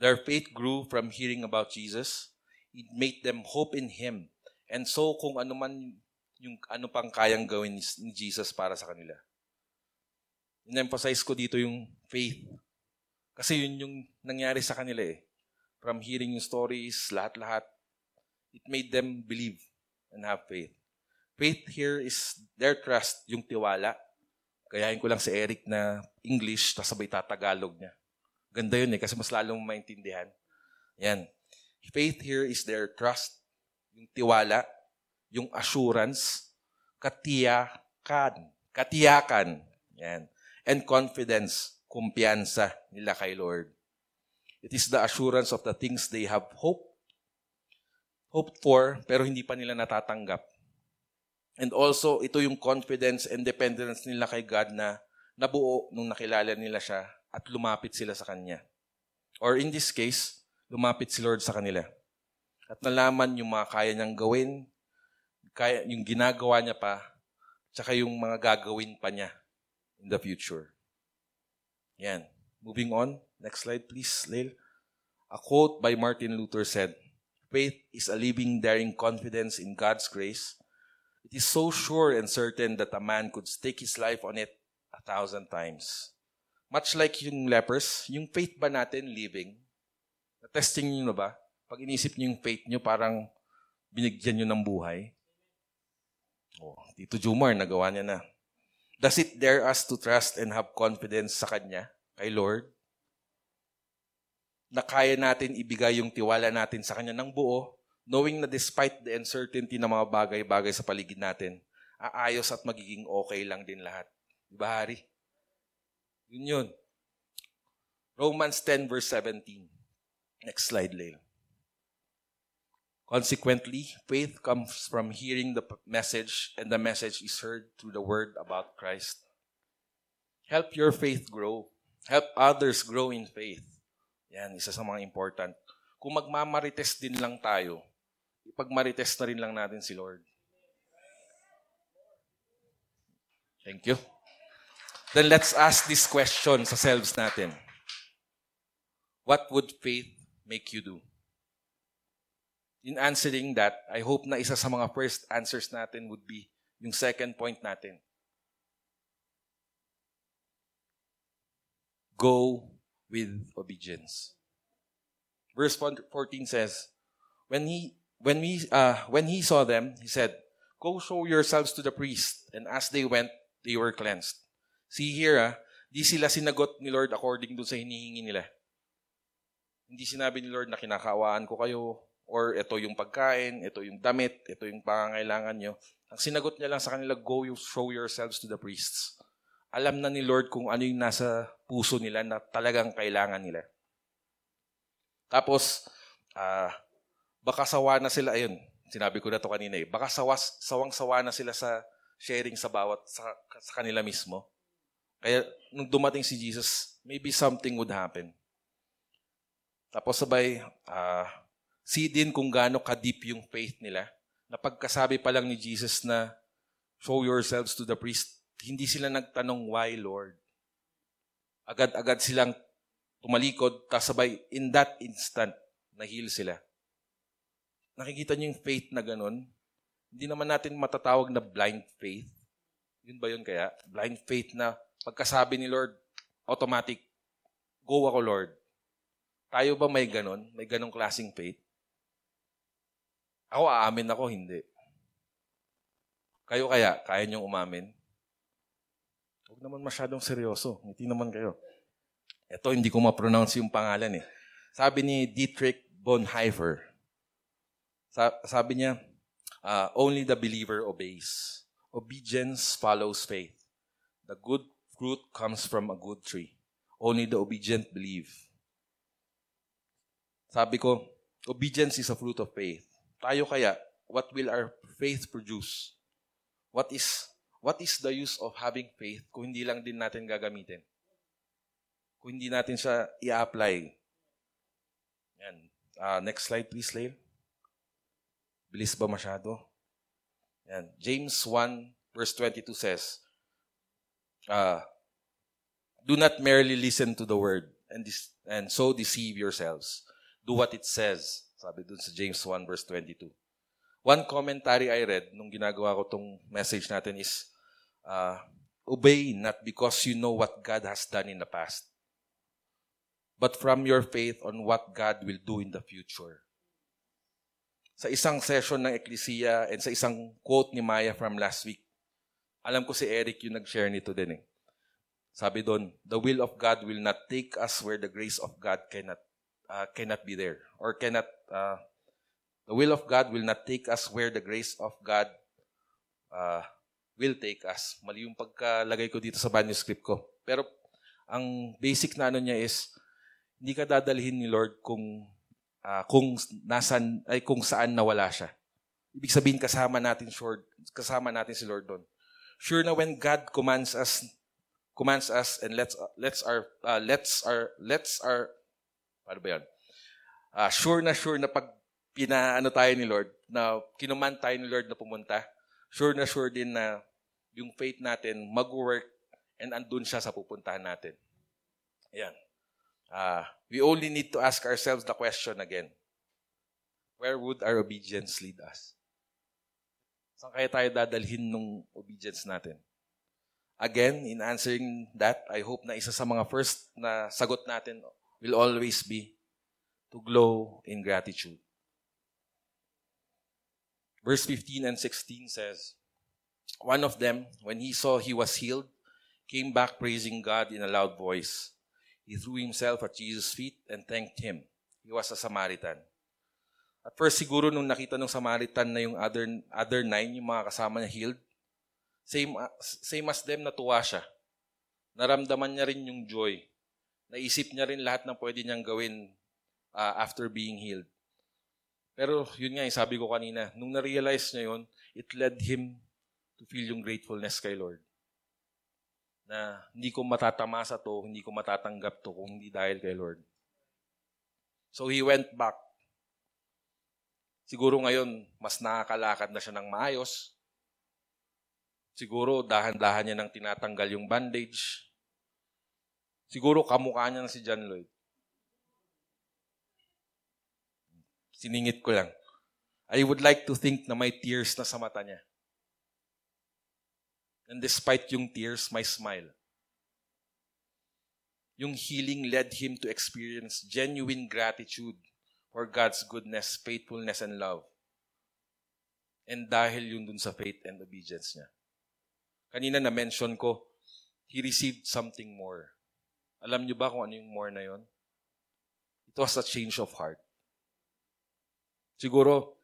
their faith grew from hearing about Jesus. It made them hope in Him. And so kung ano man yung ano pang kayang gawin ni Jesus para sa kanila. In-emphasize ko dito yung faith. Kasi yun yung nangyari sa kanila eh. From hearing yung stories, lahat-lahat, it made them believe and have faith. Faith here is their trust, yung tiwala. Kayahin ko lang si Eric na English, tapos sabay tatagalog niya. Ganda yun eh, kasi mas lalong maintindihan. Yan. Faith here is their trust, yung tiwala, yung assurance, katiyakan, katiyakan, yan. And confidence, kumpiyansa nila kay Lord. It is the assurance of the things they have hope, hoped for, pero hindi pa nila natatanggap. And also, ito yung confidence and dependence nila kay God na nabuo nung nakilala nila siya at lumapit sila sa Kanya. Or in this case, lumapit si Lord sa kanila. At nalaman yung mga kaya niyang gawin, kaya, yung ginagawa niya pa, tsaka yung mga gagawin pa niya in the future. Yan. Moving on. Next slide, please, Lail. A quote by Martin Luther said, Faith is a living, daring confidence in God's grace It is so sure and certain that a man could stake his life on it a thousand times. much like yung lepers, yung faith ba natin living? Na-testing nyo na ba? Pag inisip nyo yung faith nyo, parang binigyan nyo ng buhay. Oh, Tito Jumar, nagawa niya na. Does it dare us to trust and have confidence sa Kanya, kay Lord? Na kaya natin ibigay yung tiwala natin sa Kanya ng buo, knowing na despite the uncertainty ng mga bagay-bagay sa paligid natin, aayos at magiging okay lang din lahat. Di ba, Hari? Yun yun. Romans 10 verse 17. Next slide, Leil. Consequently, faith comes from hearing the message, and the message is heard through the word about Christ. Help your faith grow. Help others grow in faith. Yan, isa sa mga important. Kung magmamarites din lang tayo, ipagmarites na rin lang natin si Lord. Thank you. Then let's ask this question sa selves natin. What would faith make you do? In answering that, I hope na isa sa mga first answers natin would be yung second point natin. Go with obedience. Verse 14 says, when he when we uh, when he saw them, he said, "Go show yourselves to the priest." And as they went, they were cleansed. See here, ah, di sila sinagot ni Lord according dun sa hinihingi nila. Hindi sinabi ni Lord na kinakawaan ko kayo, or ito yung pagkain, ito yung damit, ito yung pangangailangan nyo. Ang sinagot niya lang sa kanila, go you show yourselves to the priests. Alam na ni Lord kung ano yung nasa puso nila na talagang kailangan nila. Tapos, ah, baka sawa na sila, ayun, sinabi ko na to kanina eh, baka sawas, sawang-sawa na sila sa sharing sa bawat, sa, sa kanila mismo. Kaya, nung dumating si Jesus, maybe something would happen. Tapos sabay, ah, see din kung gaano ka-deep yung faith nila. Na pagkasabi pa lang ni Jesus na, show yourselves to the priest, hindi sila nagtanong, why Lord? Agad-agad silang tumalikod, tapos sabay, in that instant, nahil sila. Nakikita niyo yung faith na ganun? Hindi naman natin matatawag na blind faith. Yun ba yun kaya? Blind faith na pagkasabi ni Lord, automatic, go ako Lord. Tayo ba may ganon? May ganong klaseng faith? Ako, aamin ako, hindi. Kayo kaya, kaya niyong umamin? Huwag naman masyadong seryoso. Ngiti naman kayo. Ito, hindi ko ma-pronounce yung pangalan eh. Sabi ni Dietrich Bonhoeffer, sabi niya, uh, only the believer obeys. Obedience follows faith. The good fruit comes from a good tree. Only the obedient believe. Sabi ko, obedience is a fruit of faith. Tayo kaya, what will our faith produce? What is what is the use of having faith kung hindi lang din natin gagamitin? Kung hindi natin siya i-apply. Yan. Ah, next slide please, Lael. Bilis ba masyado? Yan. James 1 verse 22 says, uh, Do not merely listen to the word and, dis- and so deceive yourselves. Do what it says. Sabi dun sa James 1 verse 22. One commentary I read nung ginagawa ko tong message natin is, uh, Obey not because you know what God has done in the past, but from your faith on what God will do in the future. Sa isang session ng Ecclesia and sa isang quote ni Maya from last week, alam ko si Eric yung nag-share nito din eh. Sabi doon, the will of God will not take us where the grace of God cannot uh, cannot be there or cannot uh, the will of God will not take us where the grace of God uh, will take us. Mali yung pagkalagay ko dito sa manuscript ko. Pero ang basic na ano niya is hindi ka dadalhin ni Lord kung uh, kung nasan ay kung saan nawala siya. Ibig sabihin kasama natin sure, kasama natin si Lord doon. Sure na when God commands us commands us and let's let's our uh, let's our let's our ano ba 'yan? Uh, sure na sure na pag pinaano tayo ni Lord, na kinuman tayo ni Lord na pumunta, sure na sure din na yung faith natin mag-work and andun siya sa pupuntahan natin. Ayan. Uh, we only need to ask ourselves the question again. Where would our obedience lead us? Saan kaya tayo dadalhin nung obedience natin? Again, in answering that, I hope na isa sa mga first na sagot natin will always be to glow in gratitude. Verse 15 and 16 says, One of them, when he saw he was healed, came back praising God in a loud voice. He threw himself at Jesus' feet and thanked him. He was a Samaritan. At first, siguro nung nakita ng Samaritan na yung other, other nine, yung mga kasama niya healed, same, same as them, natuwa siya. Naramdaman niya rin yung joy. Naisip niya rin lahat ng pwede niyang gawin uh, after being healed. Pero yun nga, sabi ko kanina, nung na-realize niya yun, it led him to feel yung gratefulness kay Lord. Na hindi ko matatamasa to, hindi ko matatanggap to kung hindi dahil kay Lord. So he went back. Siguro ngayon, mas nakakalakad na siya ng maayos. Siguro dahan-dahan niya nang tinatanggal yung bandage. Siguro kamukha niya na si John Lloyd. Siningit ko lang. I would like to think na may tears na sa mata niya. And despite yung tears, may smile. Yung healing led him to experience genuine gratitude for God's goodness, faithfulness, and love. And dahil yun dun sa faith and obedience niya. Kanina na-mention ko, he received something more. Alam niyo ba kung ano yung more na yon? It was a change of heart. Siguro,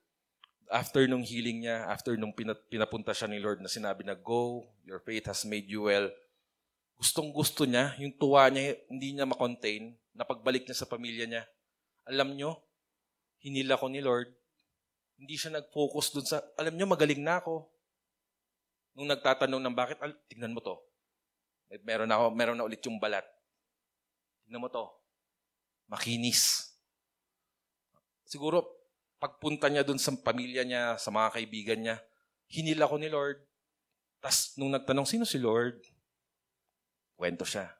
after nung healing niya, after nung pinapunta siya ni Lord na sinabi na, Go, your faith has made you well, gustong gusto niya, yung tuwa niya, hindi niya makontain, na pagbalik niya sa pamilya niya. Alam niyo, hinila ko ni Lord, hindi siya nag-focus dun sa, alam niyo, magaling na ako. Nung nagtatanong ng bakit, al, tignan mo to. Meron na, ako, meron na ulit yung balat. Tignan mo to. Makinis. Siguro, pagpunta niya dun sa pamilya niya, sa mga kaibigan niya, hinila ko ni Lord. Tapos nung nagtanong, sino si Lord? Kwento siya.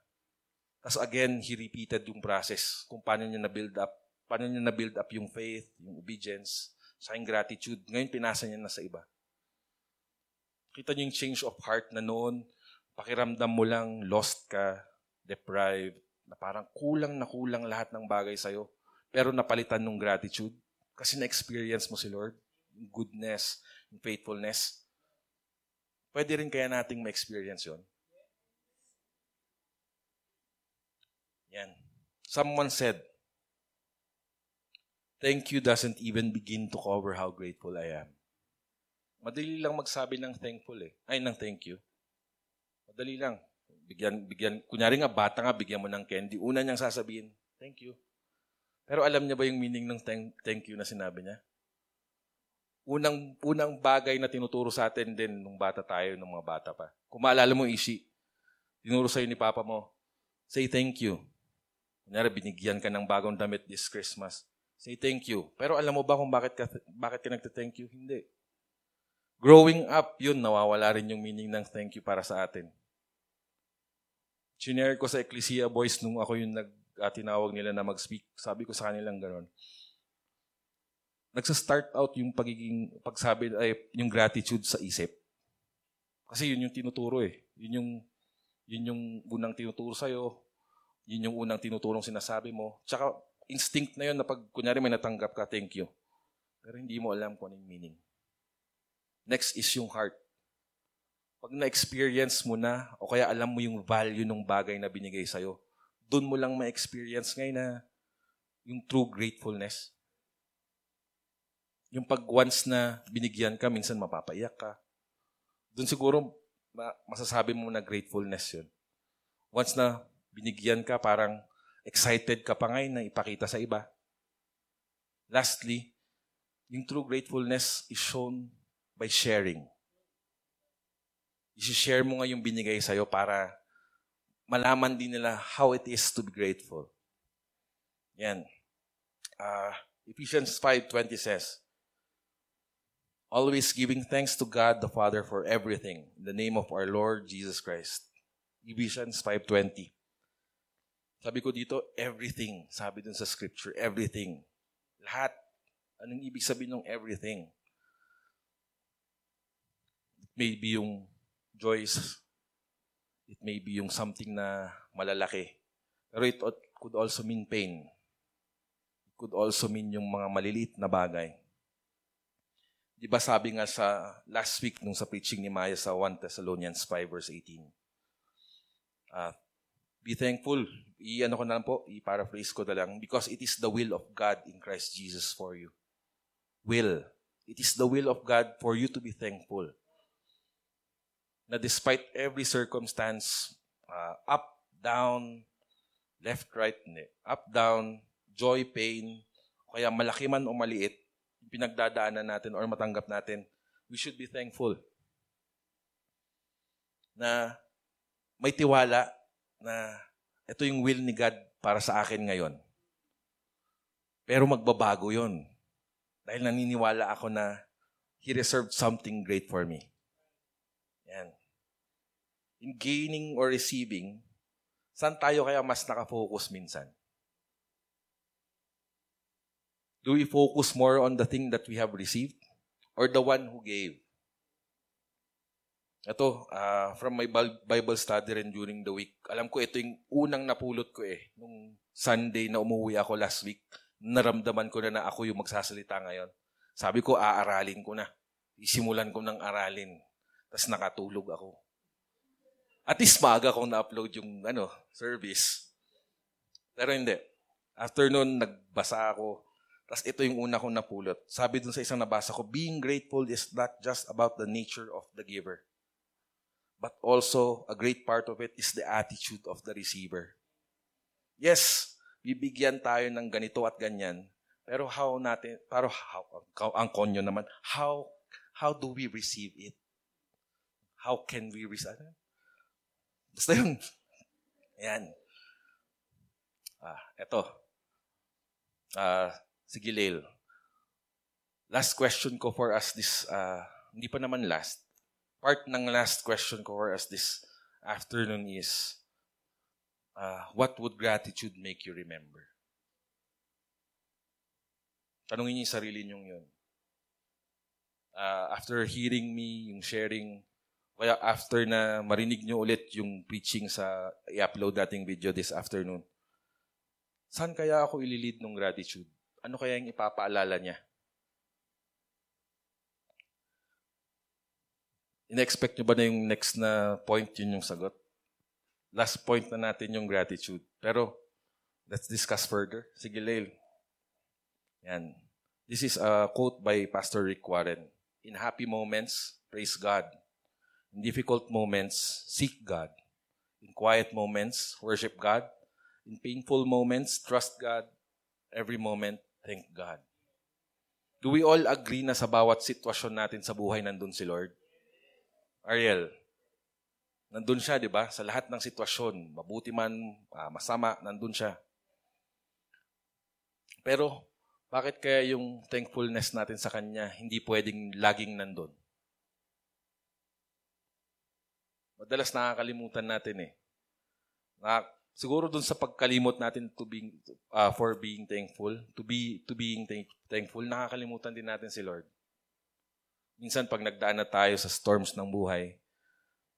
Tapos again, he repeated yung process kung paano niya na-build up. Paano niya na-build up yung faith, yung obedience, sa gratitude. Ngayon, pinasa niya na sa iba. Kita niyo yung change of heart na noon, pakiramdam mo lang, lost ka, deprived, na parang kulang na kulang lahat ng bagay sa'yo. Pero napalitan ng gratitude. Kasi na-experience mo si Lord, yung goodness, yung faithfulness. Pwede rin kaya nating ma-experience yon. Yan. Someone said, Thank you doesn't even begin to cover how grateful I am. Madali lang magsabi ng thankful eh. Ay, ng thank you. Madali lang. Bigyan, bigyan, kunyari nga, bata nga, bigyan mo ng candy. Una niyang sasabihin, thank you. Pero alam niya ba yung meaning ng thank, you na sinabi niya? Unang, unang bagay na tinuturo sa atin din nung bata tayo, nung mga bata pa. Kung maalala mo, Ishi, tinuro sa'yo ni Papa mo, say thank you. Kunyari, binigyan ka ng bagong damit this Christmas. Say thank you. Pero alam mo ba kung bakit ka, bakit ka nagte-thank you? Hindi. Growing up, yun, nawawala rin yung meaning ng thank you para sa atin. Chinare ko sa Ecclesia Boys nung ako yung nag uh, tinawag nila na mag-speak, sabi ko sa kanilang gano'n. Nagsa-start out yung pagiging, pagsabi, ay, yung gratitude sa isip. Kasi yun yung tinuturo eh. Yun yung, yun yung unang tinuturo sa'yo. Yun yung unang tinutulong sinasabi mo. Tsaka, instinct na yun na pag, kunyari may natanggap ka, thank you. Pero hindi mo alam kung anong meaning. Next is yung heart. Pag na-experience mo na, o kaya alam mo yung value ng bagay na binigay sa'yo, doon mo lang ma-experience ngayon na yung true gratefulness. Yung pag once na binigyan ka, minsan mapapaiyak ka. Doon siguro masasabi mo na gratefulness yun. Once na binigyan ka, parang excited ka pa ngayon na ipakita sa iba. Lastly, yung true gratefulness is shown by sharing. I-share mo nga yung binigay sa'yo para malaman din nila how it is to be grateful. Yan. Uh, Ephesians 5.20 says, Always giving thanks to God the Father for everything in the name of our Lord Jesus Christ. Ephesians 5.20 Sabi ko dito, everything. Sabi dun sa scripture, everything. Lahat. Anong ibig sabihin ng everything? Maybe yung Joyce, It may be yung something na malalaki. Pero it could also mean pain. It could also mean yung mga maliliit na bagay. Di ba sabi nga sa last week nung sa preaching ni Maya sa 1 Thessalonians 5 verse 18. Ah, be thankful. I-ano ko na lang po, i-paraphrase ko na lang. Because it is the will of God in Christ Jesus for you. Will. It is the will of God for you to be thankful. Na despite every circumstance, ah, up, down, left, right, up, down, joy, pain, kaya malaki man o maliit, pinagdadaanan natin or matanggap natin, we should be thankful. Na may tiwala na ito yung will ni God para sa akin ngayon. Pero magbabago yon Dahil naniniwala ako na He reserved something great for me. In gaining or receiving, saan tayo kaya mas nakafocus minsan? Do we focus more on the thing that we have received or the one who gave? Ito, ah, from my Bible study rin during the week, alam ko ito yung unang napulot ko eh. Nung Sunday na umuwi ako last week, naramdaman ko na na ako yung magsasalita ngayon. Sabi ko, aaralin ko na. Isimulan ko ng aralin. Tapos nakatulog ako. At least maaga kong na-upload yung ano, service. Pero hindi. After nun, nagbasa ako. Tapos ito yung una kong napulot. Sabi dun sa isang nabasa ko, being grateful is not just about the nature of the giver but also a great part of it is the attitude of the receiver. Yes, bibigyan tayo ng ganito at ganyan, pero how natin, pero how, ang konyo naman, how, how do we receive it? How can we receive it? Basta yun. Ayan. Ah, eto. Ah, sige, Lail. Last question ko for us this, ah, hindi pa naman last, part ng last question ko for us this afternoon is, uh, what would gratitude make you remember? Tanungin niyo yung sarili niyong yun. Uh, after hearing me, yung sharing, kaya after na marinig niyo ulit yung preaching sa i-upload dating video this afternoon, saan kaya ako ililid ng gratitude? Ano kaya yung ipapaalala niya? In-expect nyo ba na yung next na point yun yung sagot? Last point na natin yung gratitude. Pero, let's discuss further. Sige, Lail. Yan. This is a quote by Pastor Rick Warren. In happy moments, praise God. In difficult moments, seek God. In quiet moments, worship God. In painful moments, trust God. Every moment, thank God. Do we all agree na sa bawat sitwasyon natin sa buhay nandun si Lord? Ariel, nandun siya, di ba? Sa lahat ng sitwasyon, mabuti man, ah, masama, nandun siya. Pero, bakit kaya yung thankfulness natin sa Kanya hindi pwedeng laging nandun? Madalas nakakalimutan natin eh. Na, siguro dun sa pagkalimot natin to being, ah, for being thankful, to be to being thank- thankful, nakakalimutan din natin si Lord. Minsan pag nagdaan na tayo sa storms ng buhay,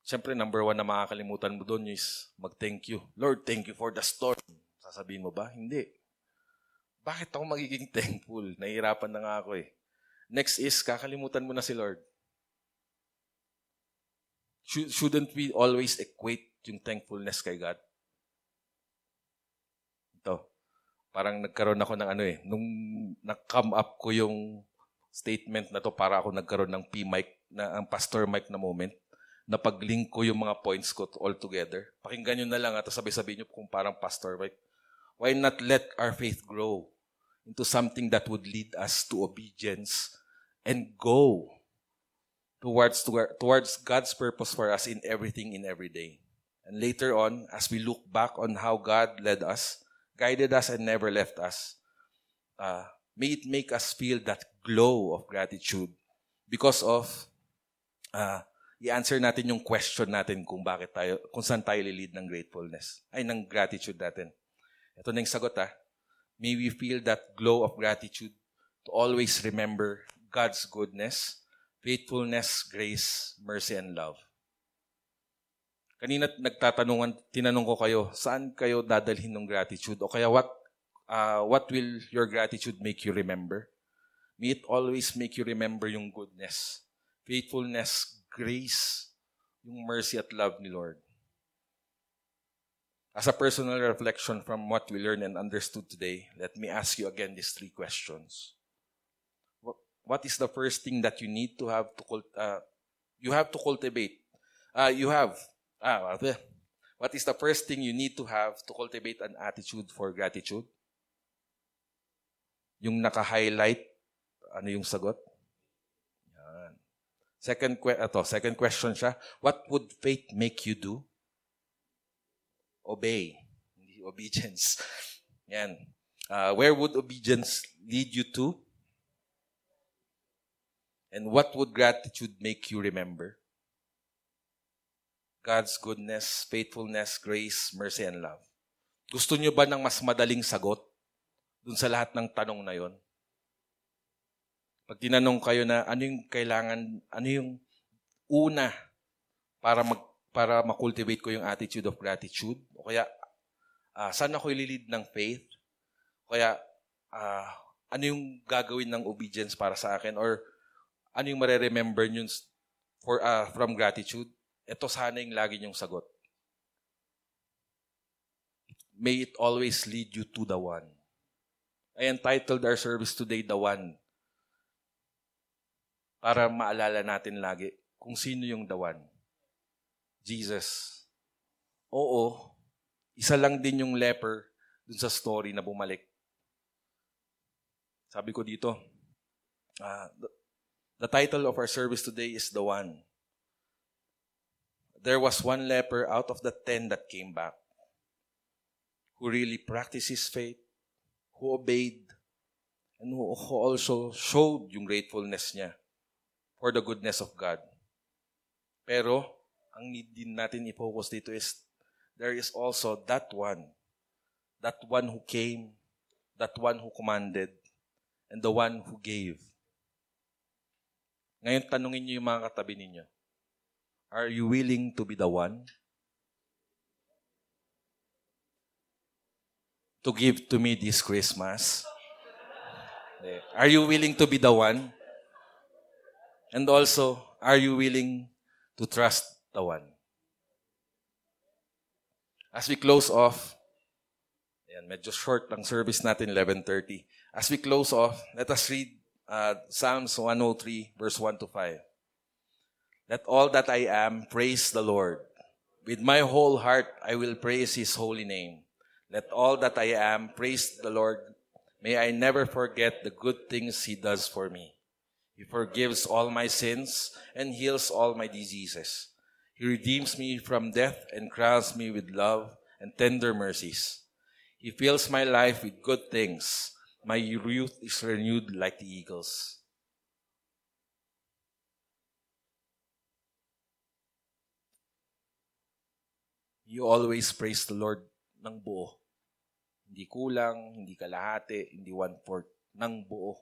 Siyempre, number one na makakalimutan mo doon is mag-thank you. Lord, thank you for the storm. Sasabihin mo ba? Hindi. Bakit ako magiging thankful? Nahihirapan na nga ako eh. Next is, kakalimutan mo na si Lord. Should, shouldn't we always equate yung thankfulness kay God? Ito. Parang nagkaroon ako ng ano eh. Nung na-come up ko yung statement na to para ako nagkaroon ng P-mic, na, ang pastor mic na moment na pag-link ko yung mga points ko all together. Pakinggan nyo na lang at sabi-sabi nyo kung parang pastor mic. Why not let our faith grow into something that would lead us to obedience and go towards towards God's purpose for us in everything in every day. And later on, as we look back on how God led us, guided us, and never left us, uh, may it make us feel that glow of gratitude because of uh, i-answer natin yung question natin kung bakit tayo, kung saan tayo lilid ng gratefulness, ay ng gratitude natin. Ito na yung sagot ah. May we feel that glow of gratitude to always remember God's goodness, faithfulness, grace, mercy, and love. Kanina nagtatanungan, tinanong ko kayo, saan kayo dadalhin ng gratitude? O kaya what, uh, what will your gratitude make you remember? May it always make you remember yung goodness, faithfulness, grace, yung mercy at love ni Lord. As a personal reflection from what we learned and understood today, let me ask you again these three questions. What is the first thing that you need to have to uh, you have to cultivate? Uh, you have Ah, what is the first thing you need to have to cultivate an attitude for gratitude? Yung naka-highlight, ano yung sagot? Yan. Second, que- ato, second question siya, what would faith make you do? Obey. Hindi obedience. Yan. Uh, where would obedience lead you to? And what would gratitude make you remember? God's goodness, faithfulness, grace, mercy, and love. Gusto nyo ba ng mas madaling sagot dun sa lahat ng tanong na yon? Pag tinanong kayo na ano yung kailangan, ano yung una para mag para makultivate ko yung attitude of gratitude o kaya uh, saan ako ililid ng faith o kaya uh, ano yung gagawin ng obedience para sa akin or ano yung mare-remember nyo for, uh, from gratitude ito sana yung lagi niyong sagot. May it always lead you to the one. I entitled our service today, The One. Para maalala natin lagi kung sino yung the one. Jesus. Oo, isa lang din yung leper dun sa story na bumalik. Sabi ko dito, uh, the, title of our service today is The One there was one leper out of the ten that came back who really practiced his faith, who obeyed, and who also showed yung gratefulness niya for the goodness of God. Pero, ang need din natin i-focus dito is, there is also that one, that one who came, that one who commanded, and the one who gave. Ngayon, tanungin niyo yung mga katabi ninyo. Are you willing to be the one to give to me this Christmas? Are you willing to be the one? And also, are you willing to trust the one? As we close off, ayan, medyo short ang service natin, 11.30. As we close off, let us read uh, Psalms 103, verse 1 to 5. Let all that I am praise the Lord. With my whole heart, I will praise his holy name. Let all that I am praise the Lord. May I never forget the good things he does for me. He forgives all my sins and heals all my diseases. He redeems me from death and crowns me with love and tender mercies. He fills my life with good things. My youth is renewed like the eagles. you always praise the Lord ng buo. Hindi kulang, hindi kalahati, hindi one-fourth, ng buo.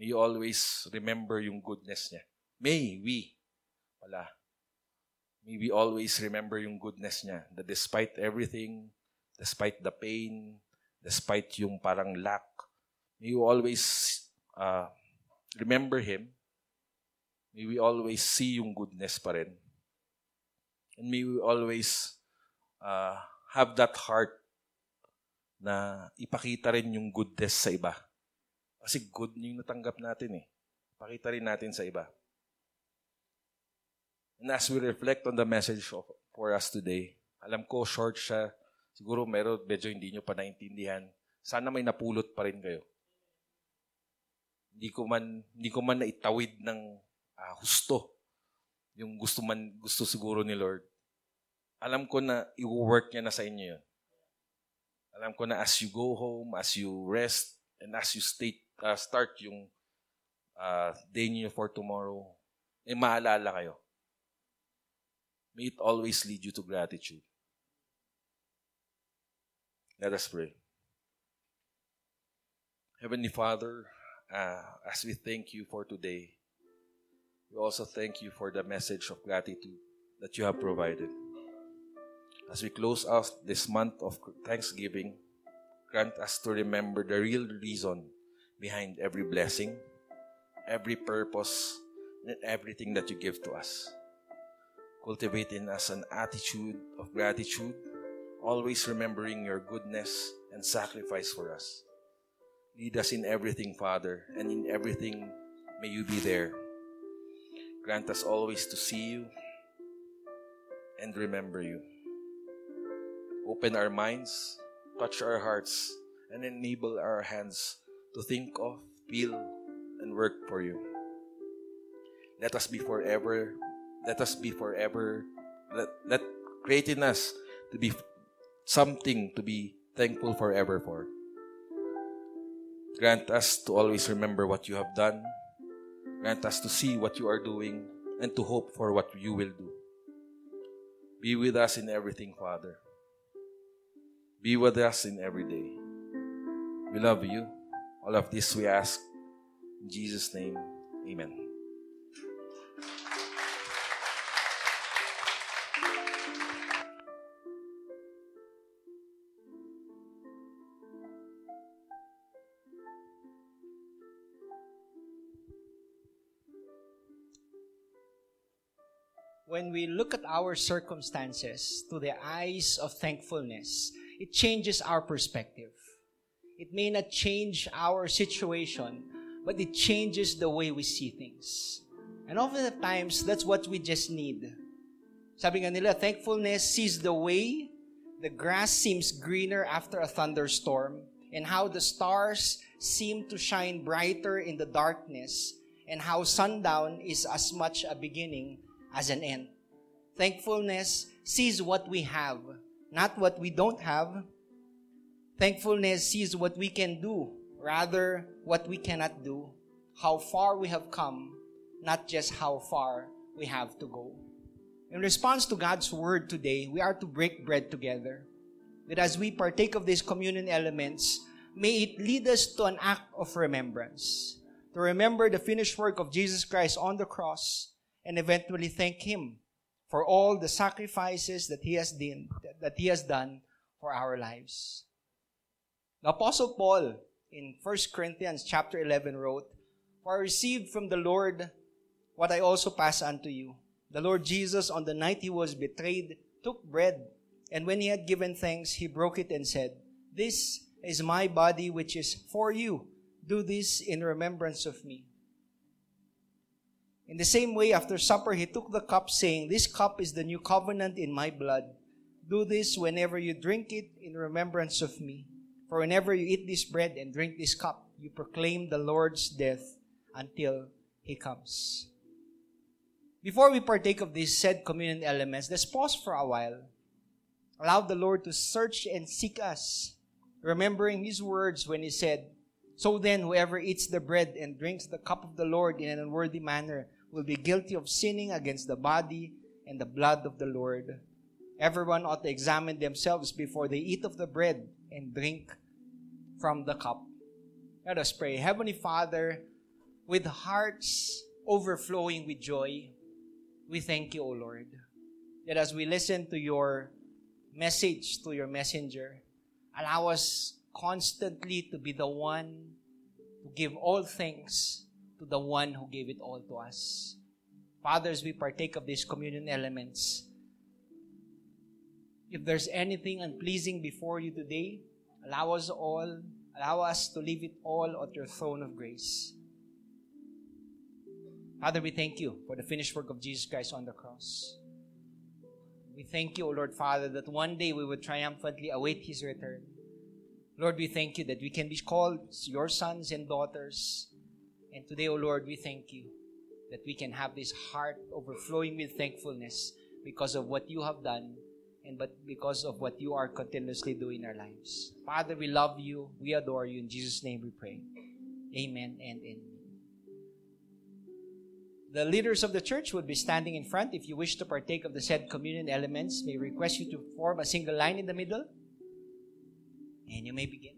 May you always remember yung goodness niya. May we, wala. May we always remember yung goodness niya. That despite everything, despite the pain, despite yung parang lack, may you always uh, remember Him. May we always see yung goodness pa rin And may we always uh, have that heart na ipakita rin yung goodness sa iba. Kasi good yung natanggap natin eh. Pakita rin natin sa iba. And as we reflect on the message for us today, alam ko short siya. Siguro meron medyo hindi nyo pa naintindihan. Sana may napulot pa rin kayo. Hindi ko man hindi ko man naitawid ng uh, husto yung gusto man gusto siguro ni Lord. Alam ko na i-work niya na sa inyo yun. Alam ko na as you go home, as you rest, and as you stay, uh, start yung uh, day niyo for tomorrow, eh maalala kayo. May it always lead you to gratitude. Let us pray. Heavenly Father, uh, as we thank you for today, we also thank you for the message of gratitude that you have provided. As we close out this month of Thanksgiving, grant us to remember the real reason behind every blessing, every purpose, and everything that you give to us. Cultivate in us an attitude of gratitude, always remembering your goodness and sacrifice for us. Lead us in everything, Father, and in everything may you be there. Grant us always to see you and remember you. Open our minds, touch our hearts, and enable our hands to think of, feel, and work for you. Let us be forever, let us be forever, let, let create in us to be something to be thankful forever for. Grant us to always remember what you have done. Grant us to see what you are doing and to hope for what you will do. Be with us in everything, Father. Be with us in every day. We love you. All of this we ask in Jesus' name. Amen. When we look at our circumstances through the eyes of thankfulness, it changes our perspective. It may not change our situation, but it changes the way we see things. And often at times, that's what we just need. Sabi nga nila, thankfulness sees the way the grass seems greener after a thunderstorm and how the stars seem to shine brighter in the darkness and how sundown is as much a beginning as an end. Thankfulness sees what we have, not what we don't have. Thankfulness sees what we can do, rather what we cannot do, how far we have come, not just how far we have to go. In response to God's word today, we are to break bread together. That as we partake of these communion elements, may it lead us to an act of remembrance. To remember the finished work of Jesus Christ on the cross and eventually thank Him for all the sacrifices that He has done, that He has done for our lives. The Apostle Paul in 1 Corinthians chapter 11 wrote, For I received from the Lord what I also pass unto you. The Lord Jesus, on the night he was betrayed, took bread, and when he had given thanks, he broke it and said, This is my body which is for you. Do this in remembrance of me. In the same way, after supper, he took the cup, saying, This cup is the new covenant in my blood. Do this whenever you drink it in remembrance of me. For whenever you eat this bread and drink this cup, you proclaim the Lord's death until he comes. Before we partake of these said communion elements, let's pause for a while. Allow the Lord to search and seek us, remembering his words when he said, So then, whoever eats the bread and drinks the cup of the Lord in an unworthy manner will be guilty of sinning against the body and the blood of the Lord. Everyone ought to examine themselves before they eat of the bread and drink from the cup. Let us pray. Heavenly Father, with hearts overflowing with joy, we thank you, O Lord, that as we listen to your message, to your messenger, allow us constantly to be the one to give all things to the one who gave it all to us. Fathers, we partake of these communion elements. If there's anything unpleasing before you today, allow us all, allow us to leave it all at your throne of grace. Father, we thank you for the finished work of Jesus Christ on the cross. We thank you, O Lord Father, that one day we would triumphantly await His return. Lord, we thank you that we can be called your sons and daughters and today, O oh Lord, we thank you that we can have this heart overflowing with thankfulness because of what you have done and but because of what you are continuously doing in our lives. Father, we love you. We adore you. In Jesus' name we pray. Amen and amen. The leaders of the church would be standing in front. If you wish to partake of the said communion elements, may request you to form a single line in the middle. And you may begin.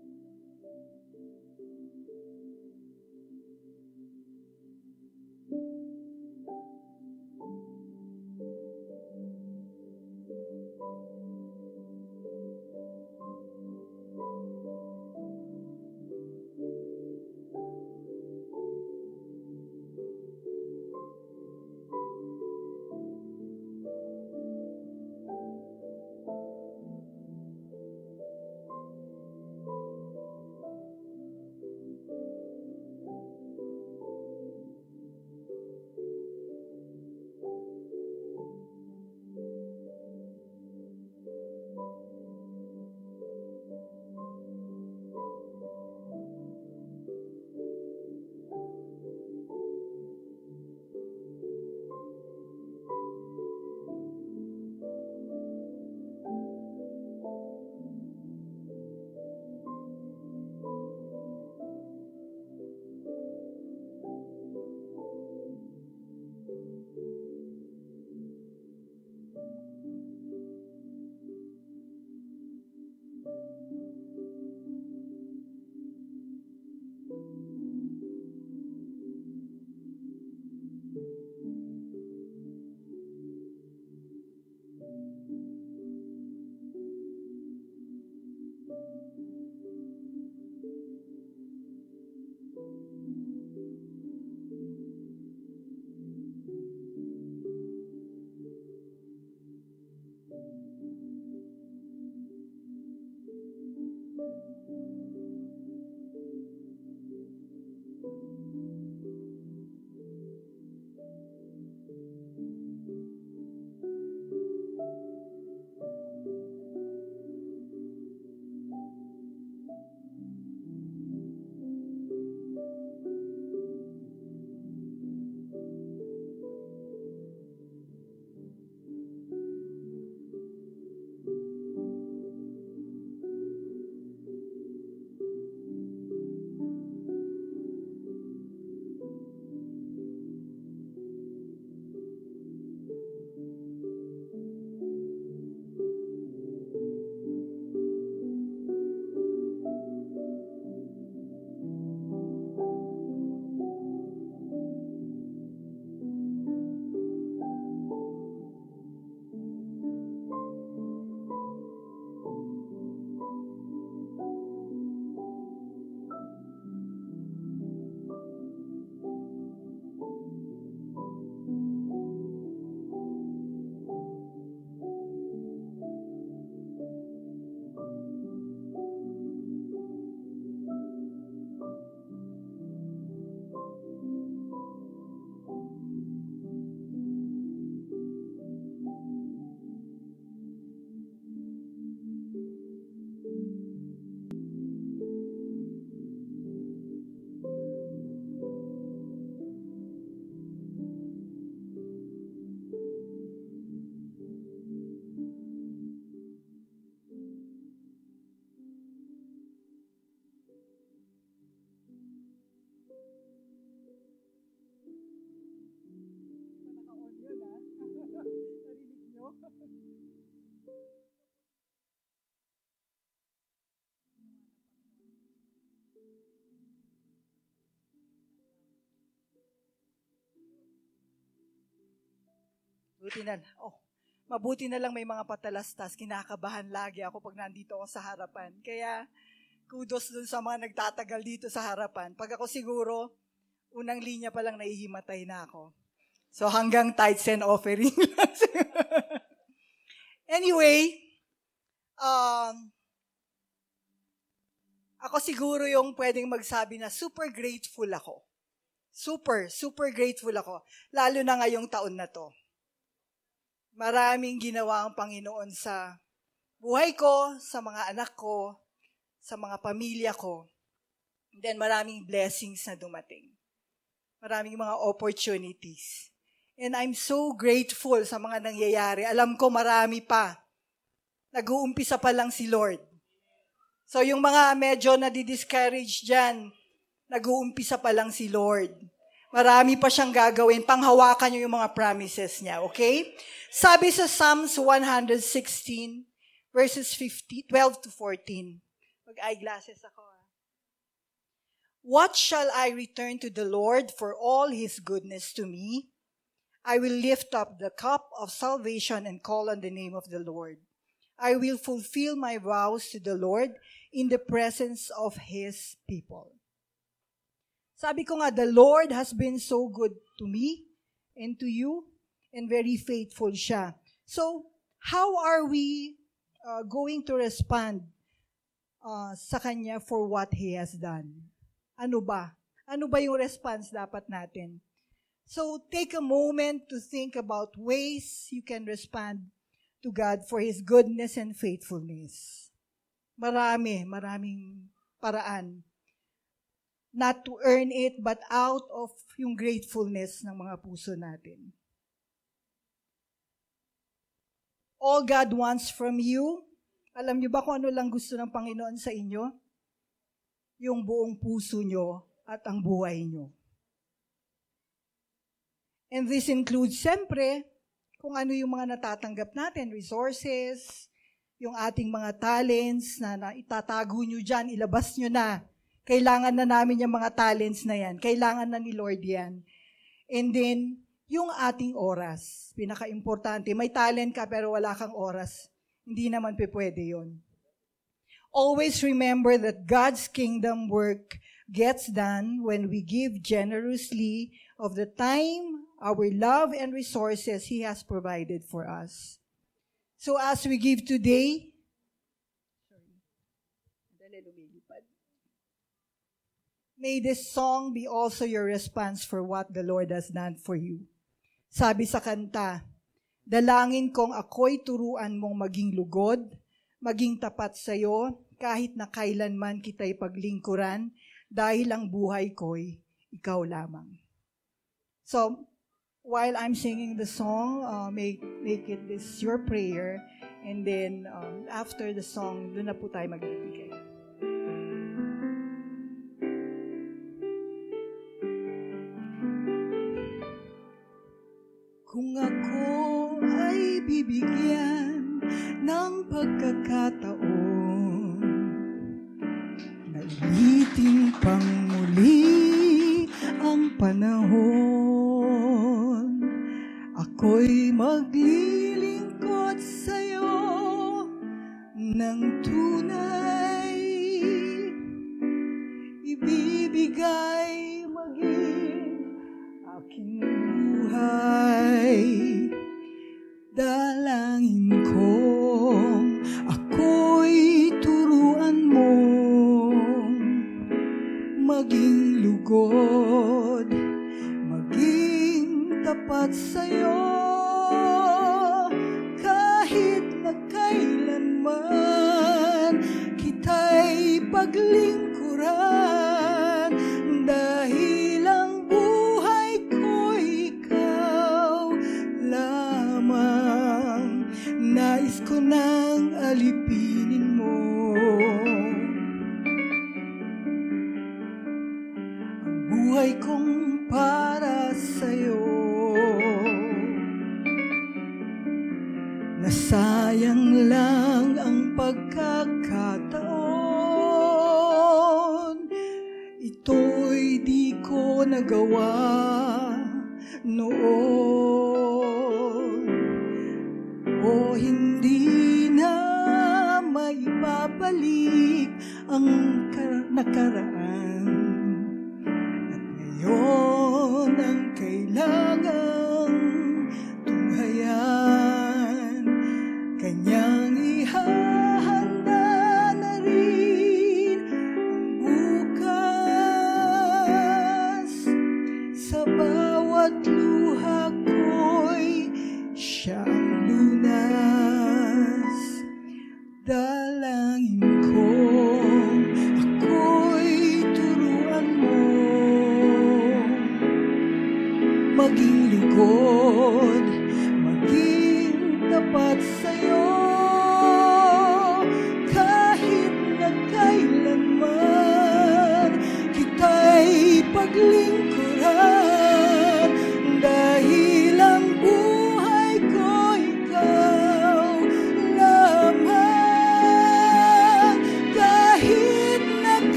Buti na, oh, mabuti na lang may mga patalastas. Kinakabahan lagi ako pag nandito ako sa harapan. Kaya, kudos dun sa mga nagtatagal dito sa harapan. Pag ako siguro, unang linya pa lang nahihimatay na ako. So hanggang tithes and offering anyway, um, ako siguro yung pwedeng magsabi na super grateful ako. Super, super grateful ako. Lalo na ngayong taon na to. Maraming ginawa ang Panginoon sa buhay ko, sa mga anak ko, sa mga pamilya ko. And then maraming blessings na dumating. Maraming mga opportunities. And I'm so grateful sa mga nangyayari. Alam ko marami pa. Nag-uumpisa pa lang si Lord. So yung mga medyo nadi-discourage dyan, nag-uumpisa pa lang si Lord. Marami pa siyang gagawin. Panghawakan niyo yung mga promises niya, okay? Sabi sa Psalms 116, verses 50, 12 to 14. Mag-eyeglasses ako. ah. What shall I return to the Lord for all his goodness to me? I will lift up the cup of salvation and call on the name of the Lord. I will fulfill my vows to the Lord in the presence of his people. Sabi ko nga, the Lord has been so good to me and to you, and very faithful siya. So, how are we uh, going to respond uh, sa Kanya for what He has done? Ano ba? Ano ba yung response dapat natin? So, take a moment to think about ways you can respond to God for His goodness and faithfulness. Marami, maraming paraan. Not to earn it, but out of yung gratefulness ng mga puso natin. All God wants from you, alam niyo ba kung ano lang gusto ng Panginoon sa inyo? Yung buong puso nyo at ang buhay nyo. And this includes, siyempre, kung ano yung mga natatanggap natin, resources, yung ating mga talents na, na itatago nyo dyan, ilabas nyo na. Kailangan na namin yung mga talents na yan. Kailangan na ni Lord yan. And then, yung ating oras. Pinaka-importante. May talent ka pero wala kang oras. Hindi naman pe pwede yun. Always remember that God's kingdom work gets done when we give generously of the time, our love, and resources He has provided for us. So as we give today, may this song be also your response for what the Lord has done for you. Sabi sa kanta, Dalangin kong ako'y turuan mong maging lugod, maging tapat sa iyo, kahit na kailanman kita'y paglingkuran, dahil ang buhay ko'y ikaw lamang. So, while I'm singing the song, uh, make, make it this your prayer, and then um, after the song, doon na po tayo magbibigay. Kung ako ay bibigyan ng pagkakataon na ulitin pang muli ang panahon, ako'y maglilingkod sa'yo ng tunay, ibibigay maging aking buhay.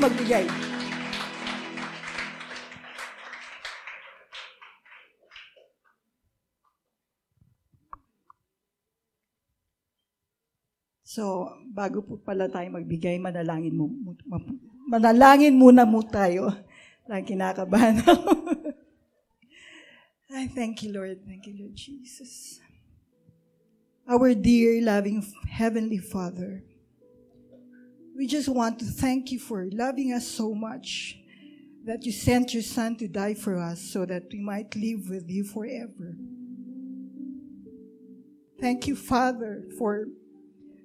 Magbigay. So, bago po pala tayo magbigay, manalangin mo, manalangin muna mo tayo. Lang kinakabahan ako. I thank you, Lord. Thank you, Lord Jesus. Our dear, loving Heavenly Father, we just want to thank you for loving us so much that you sent your Son to die for us so that we might live with you forever. Thank you, Father, for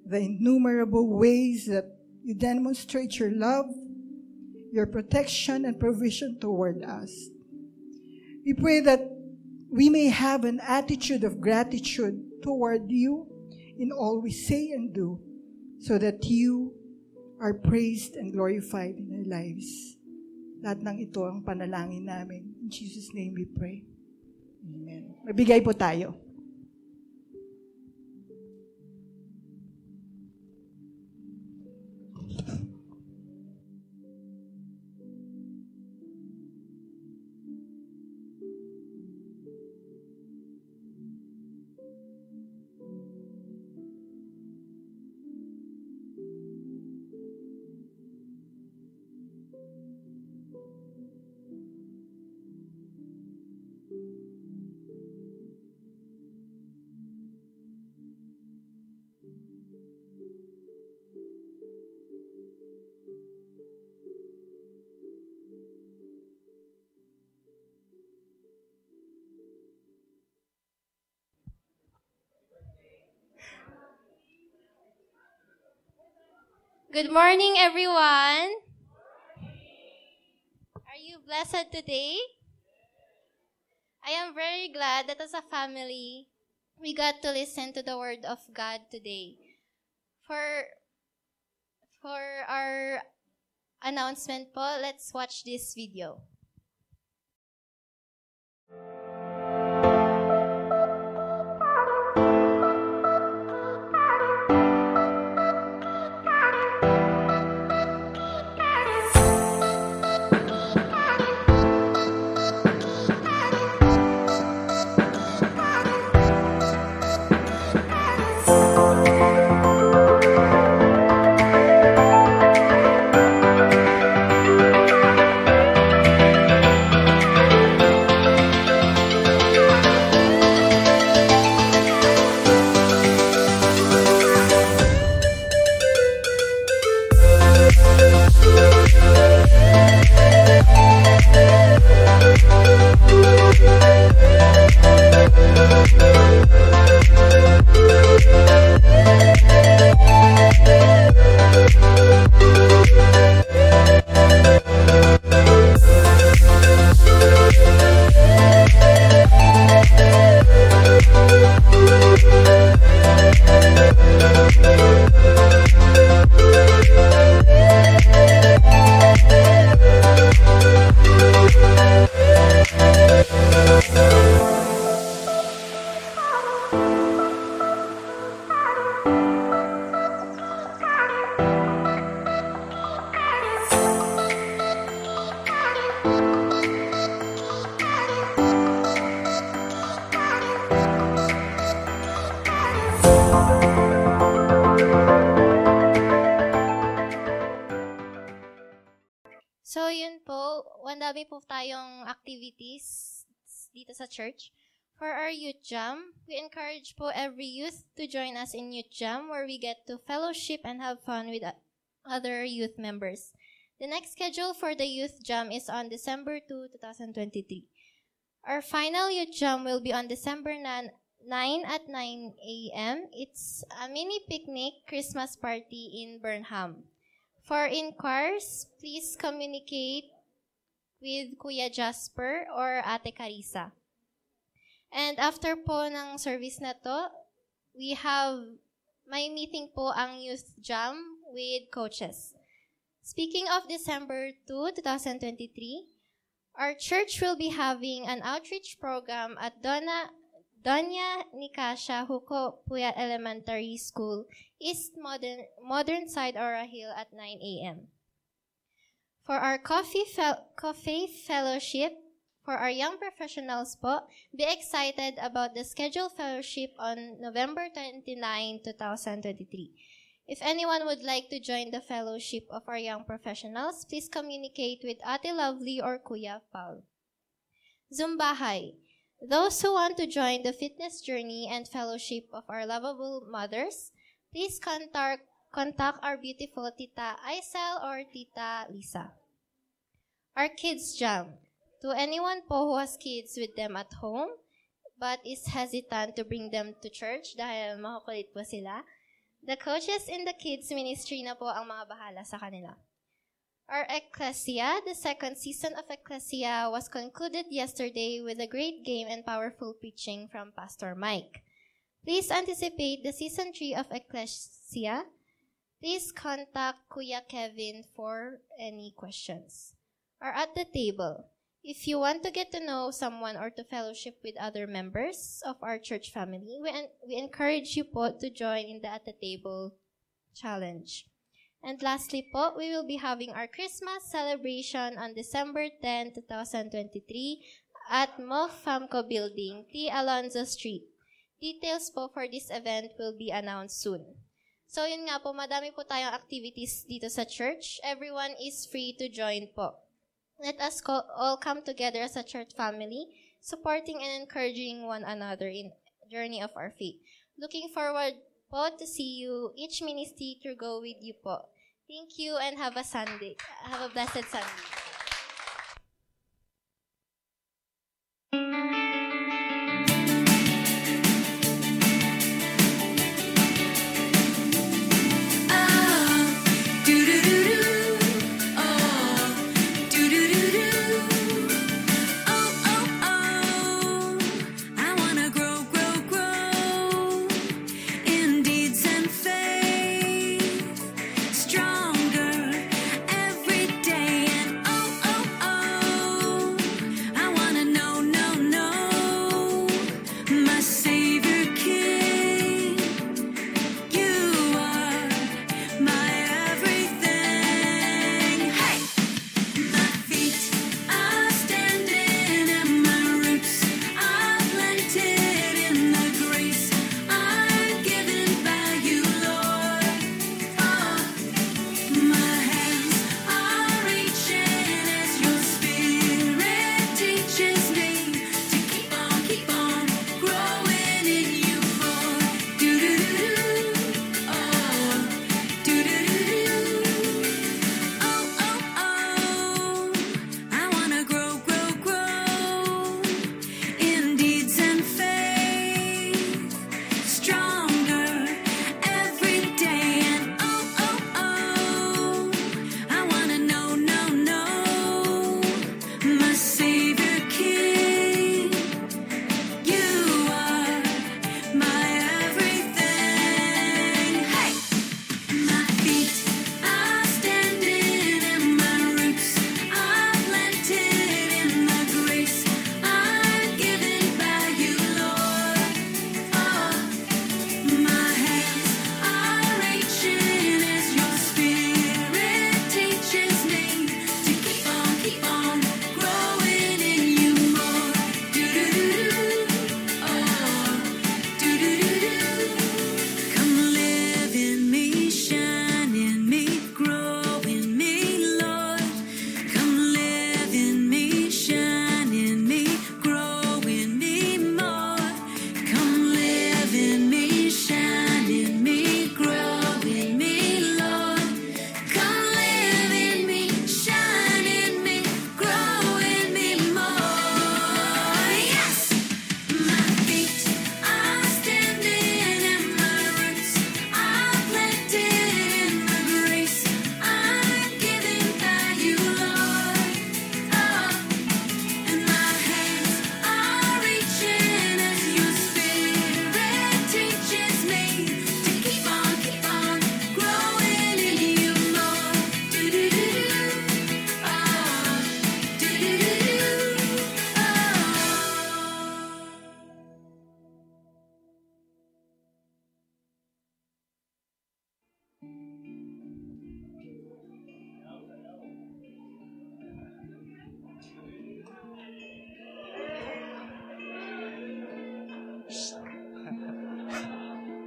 the innumerable ways that you demonstrate your love, your protection, and provision toward us. We pray that we may have an attitude of gratitude toward you in all we say and do, so that you are praised and glorified in our lives. Lahat ng ito ang panalangin namin. In Jesus' name we pray. Amen. Magbigay po tayo. Good morning, everyone. Are you blessed today? I am very glad that as a family, we got to listen to the word of God today. For for our announcement po, let's watch this video. So, yun po, ang dami po tayong activities dito sa church. For our youth jam, we encourage po every youth to join us in youth jam where we get to fellowship and have fun with other youth members. The next schedule for the youth jam is on December 2, 2023. Our final youth jam will be on December 9, 9 at 9 a.m. It's a mini picnic Christmas party in Burnham. For inquiries, please communicate with Kuya Jasper or Ate Carissa. And after po ng service na to, we have, may meeting po ang Youth Jam with coaches. Speaking of December 2, 2023, our church will be having an outreach program at Donna, Doña Nicasha Huko Puyat Elementary School, East Modern, Modern Side Aura Hill at 9 a.m. For our coffee, fel- coffee fellowship, for our young professionals po, be excited about the scheduled fellowship on November 29, 2023. If anyone would like to join the fellowship of our young professionals, please communicate with Ate Lovely or Kuya Paul. Zumbahay. Those who want to join the fitness journey and fellowship of our lovable mothers, please contact, contact our beautiful Tita Aisel or Tita Lisa. Our Kids Jam. To anyone po who has kids with them at home, but is hesitant to bring them to church dahil makukulit po sila, the coaches in the kids ministry na po ang mga bahala sa kanila. Our Ecclesia, the second season of Ecclesia, was concluded yesterday with a great game and powerful preaching from Pastor Mike. Please anticipate the season 3 of Ecclesia. Please contact Kuya Kevin for any questions. Or at the table. If you want to get to know someone or to fellowship with other members of our church family, we, en- we encourage you po to join in the At the Table challenge. And lastly po, we will be having our Christmas celebration on December 10, 2023 at Mo Famco Building, T. Alonzo Street. Details po for this event will be announced soon. So yun nga po, madami po tayong activities dito sa church. Everyone is free to join po. Let us co- all come together as a church family, supporting and encouraging one another in journey of our faith. Looking forward po to see you, each ministry to go with you po. Thank you and have a Sunday. Have a blessed Sunday.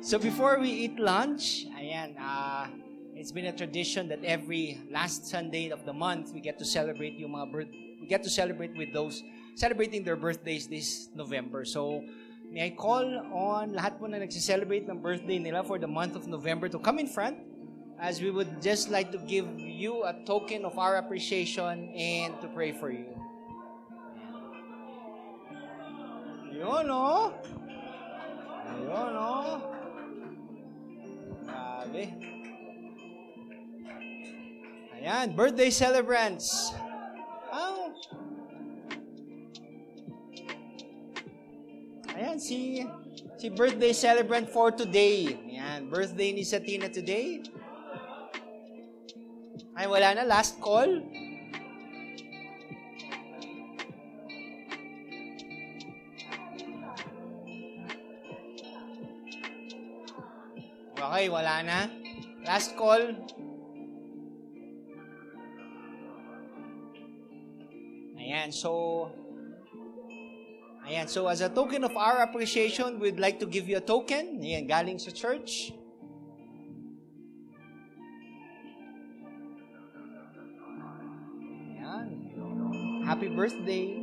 So before we eat lunch, ayan, uh, it's been a tradition that every last Sunday of the month, we get to celebrate yung mga birth, we get to celebrate with those celebrating their birthdays this November. So, may I call on lahat po na nagsi-celebrate ng birthday nila for the month of November to come in front as we would just like to give you a token of our appreciation and to pray for you. Yun, no? Ayun, no? Grabe. Ayan, birthday celebrants. Oh. Ayan, si si birthday celebrant for today. Ayan, birthday ni Satina today. Ay, wala na. Last call. Okay, wala na. Last call. Ayan, so... Ayan, so as a token of our appreciation, we'd like to give you a token. Ayan, galing sa church. Ayan. Happy birthday.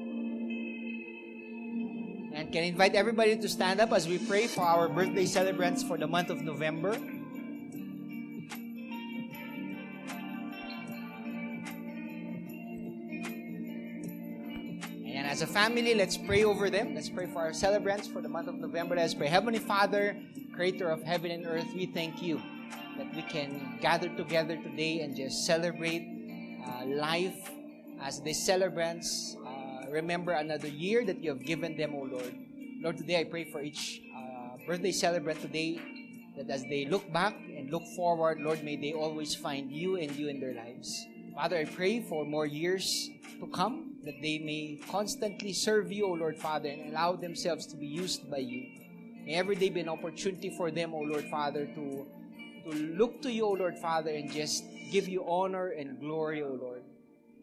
Can invite everybody to stand up as we pray for our birthday celebrants for the month of November. And as a family, let's pray over them. Let's pray for our celebrants for the month of November. Let's pray. Heavenly Father, creator of heaven and earth, we thank you that we can gather together today and just celebrate uh, life as the celebrants remember another year that you have given them, O Lord. Lord, today I pray for each uh, birthday celebrant today that as they look back and look forward, Lord, may they always find you and you in their lives. Father, I pray for more years to come that they may constantly serve you, O Lord Father, and allow themselves to be used by you. May every day be an opportunity for them, O Lord Father, to, to look to you, O Lord Father, and just give you honor and glory, O Lord.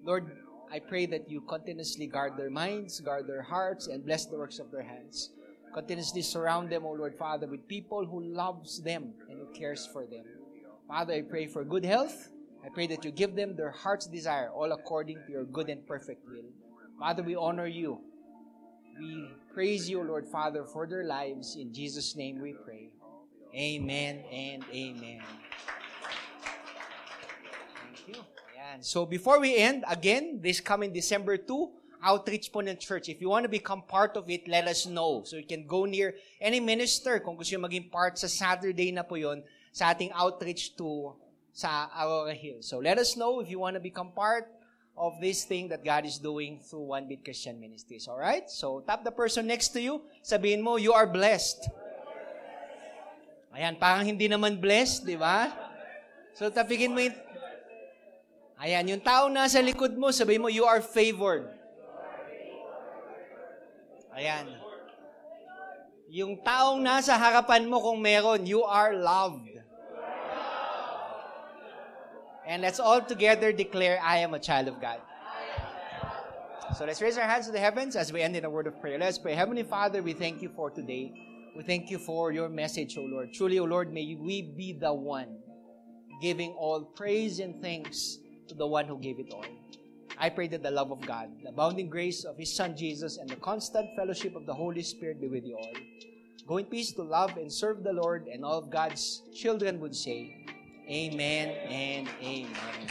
Lord, I pray that you continuously guard their minds, guard their hearts, and bless the works of their hands. Continuously surround them, O Lord Father, with people who loves them and who cares for them. Father, I pray for good health. I pray that you give them their heart's desire, all according to your good and perfect will. Father, we honor you. We praise you, O Lord Father, for their lives. In Jesus' name we pray. Amen and amen. Thank you. Ayan. So before we end, again, this coming December 2, outreach po ng church. If you want to become part of it, let us know. So you can go near any minister kung gusto maging part sa Saturday na po yon sa ating outreach to sa Aurora Hills. So let us know if you want to become part of this thing that God is doing through One Bit Christian Ministries. Alright? So tap the person next to you. Sabihin mo, you are blessed. Ayan, parang hindi naman blessed, di ba? So tapikin mo yung... Ayan, yung tao nasa likod mo, sabihin mo, you are favored. Ayan. Yung taong nasa harapan mo kung meron, you are loved. And let's all together declare, I am a child of God. So let's raise our hands to the heavens as we end in a word of prayer. Let's pray. Heavenly Father, we thank you for today. We thank you for your message, O Lord. Truly, O Lord, may we be the one giving all praise and thanks to the one who gave it all. I pray that the love of God, the abounding grace of His Son Jesus, and the constant fellowship of the Holy Spirit be with you all. Go in peace to love and serve the Lord, and all of God's children would say, Amen and Amen.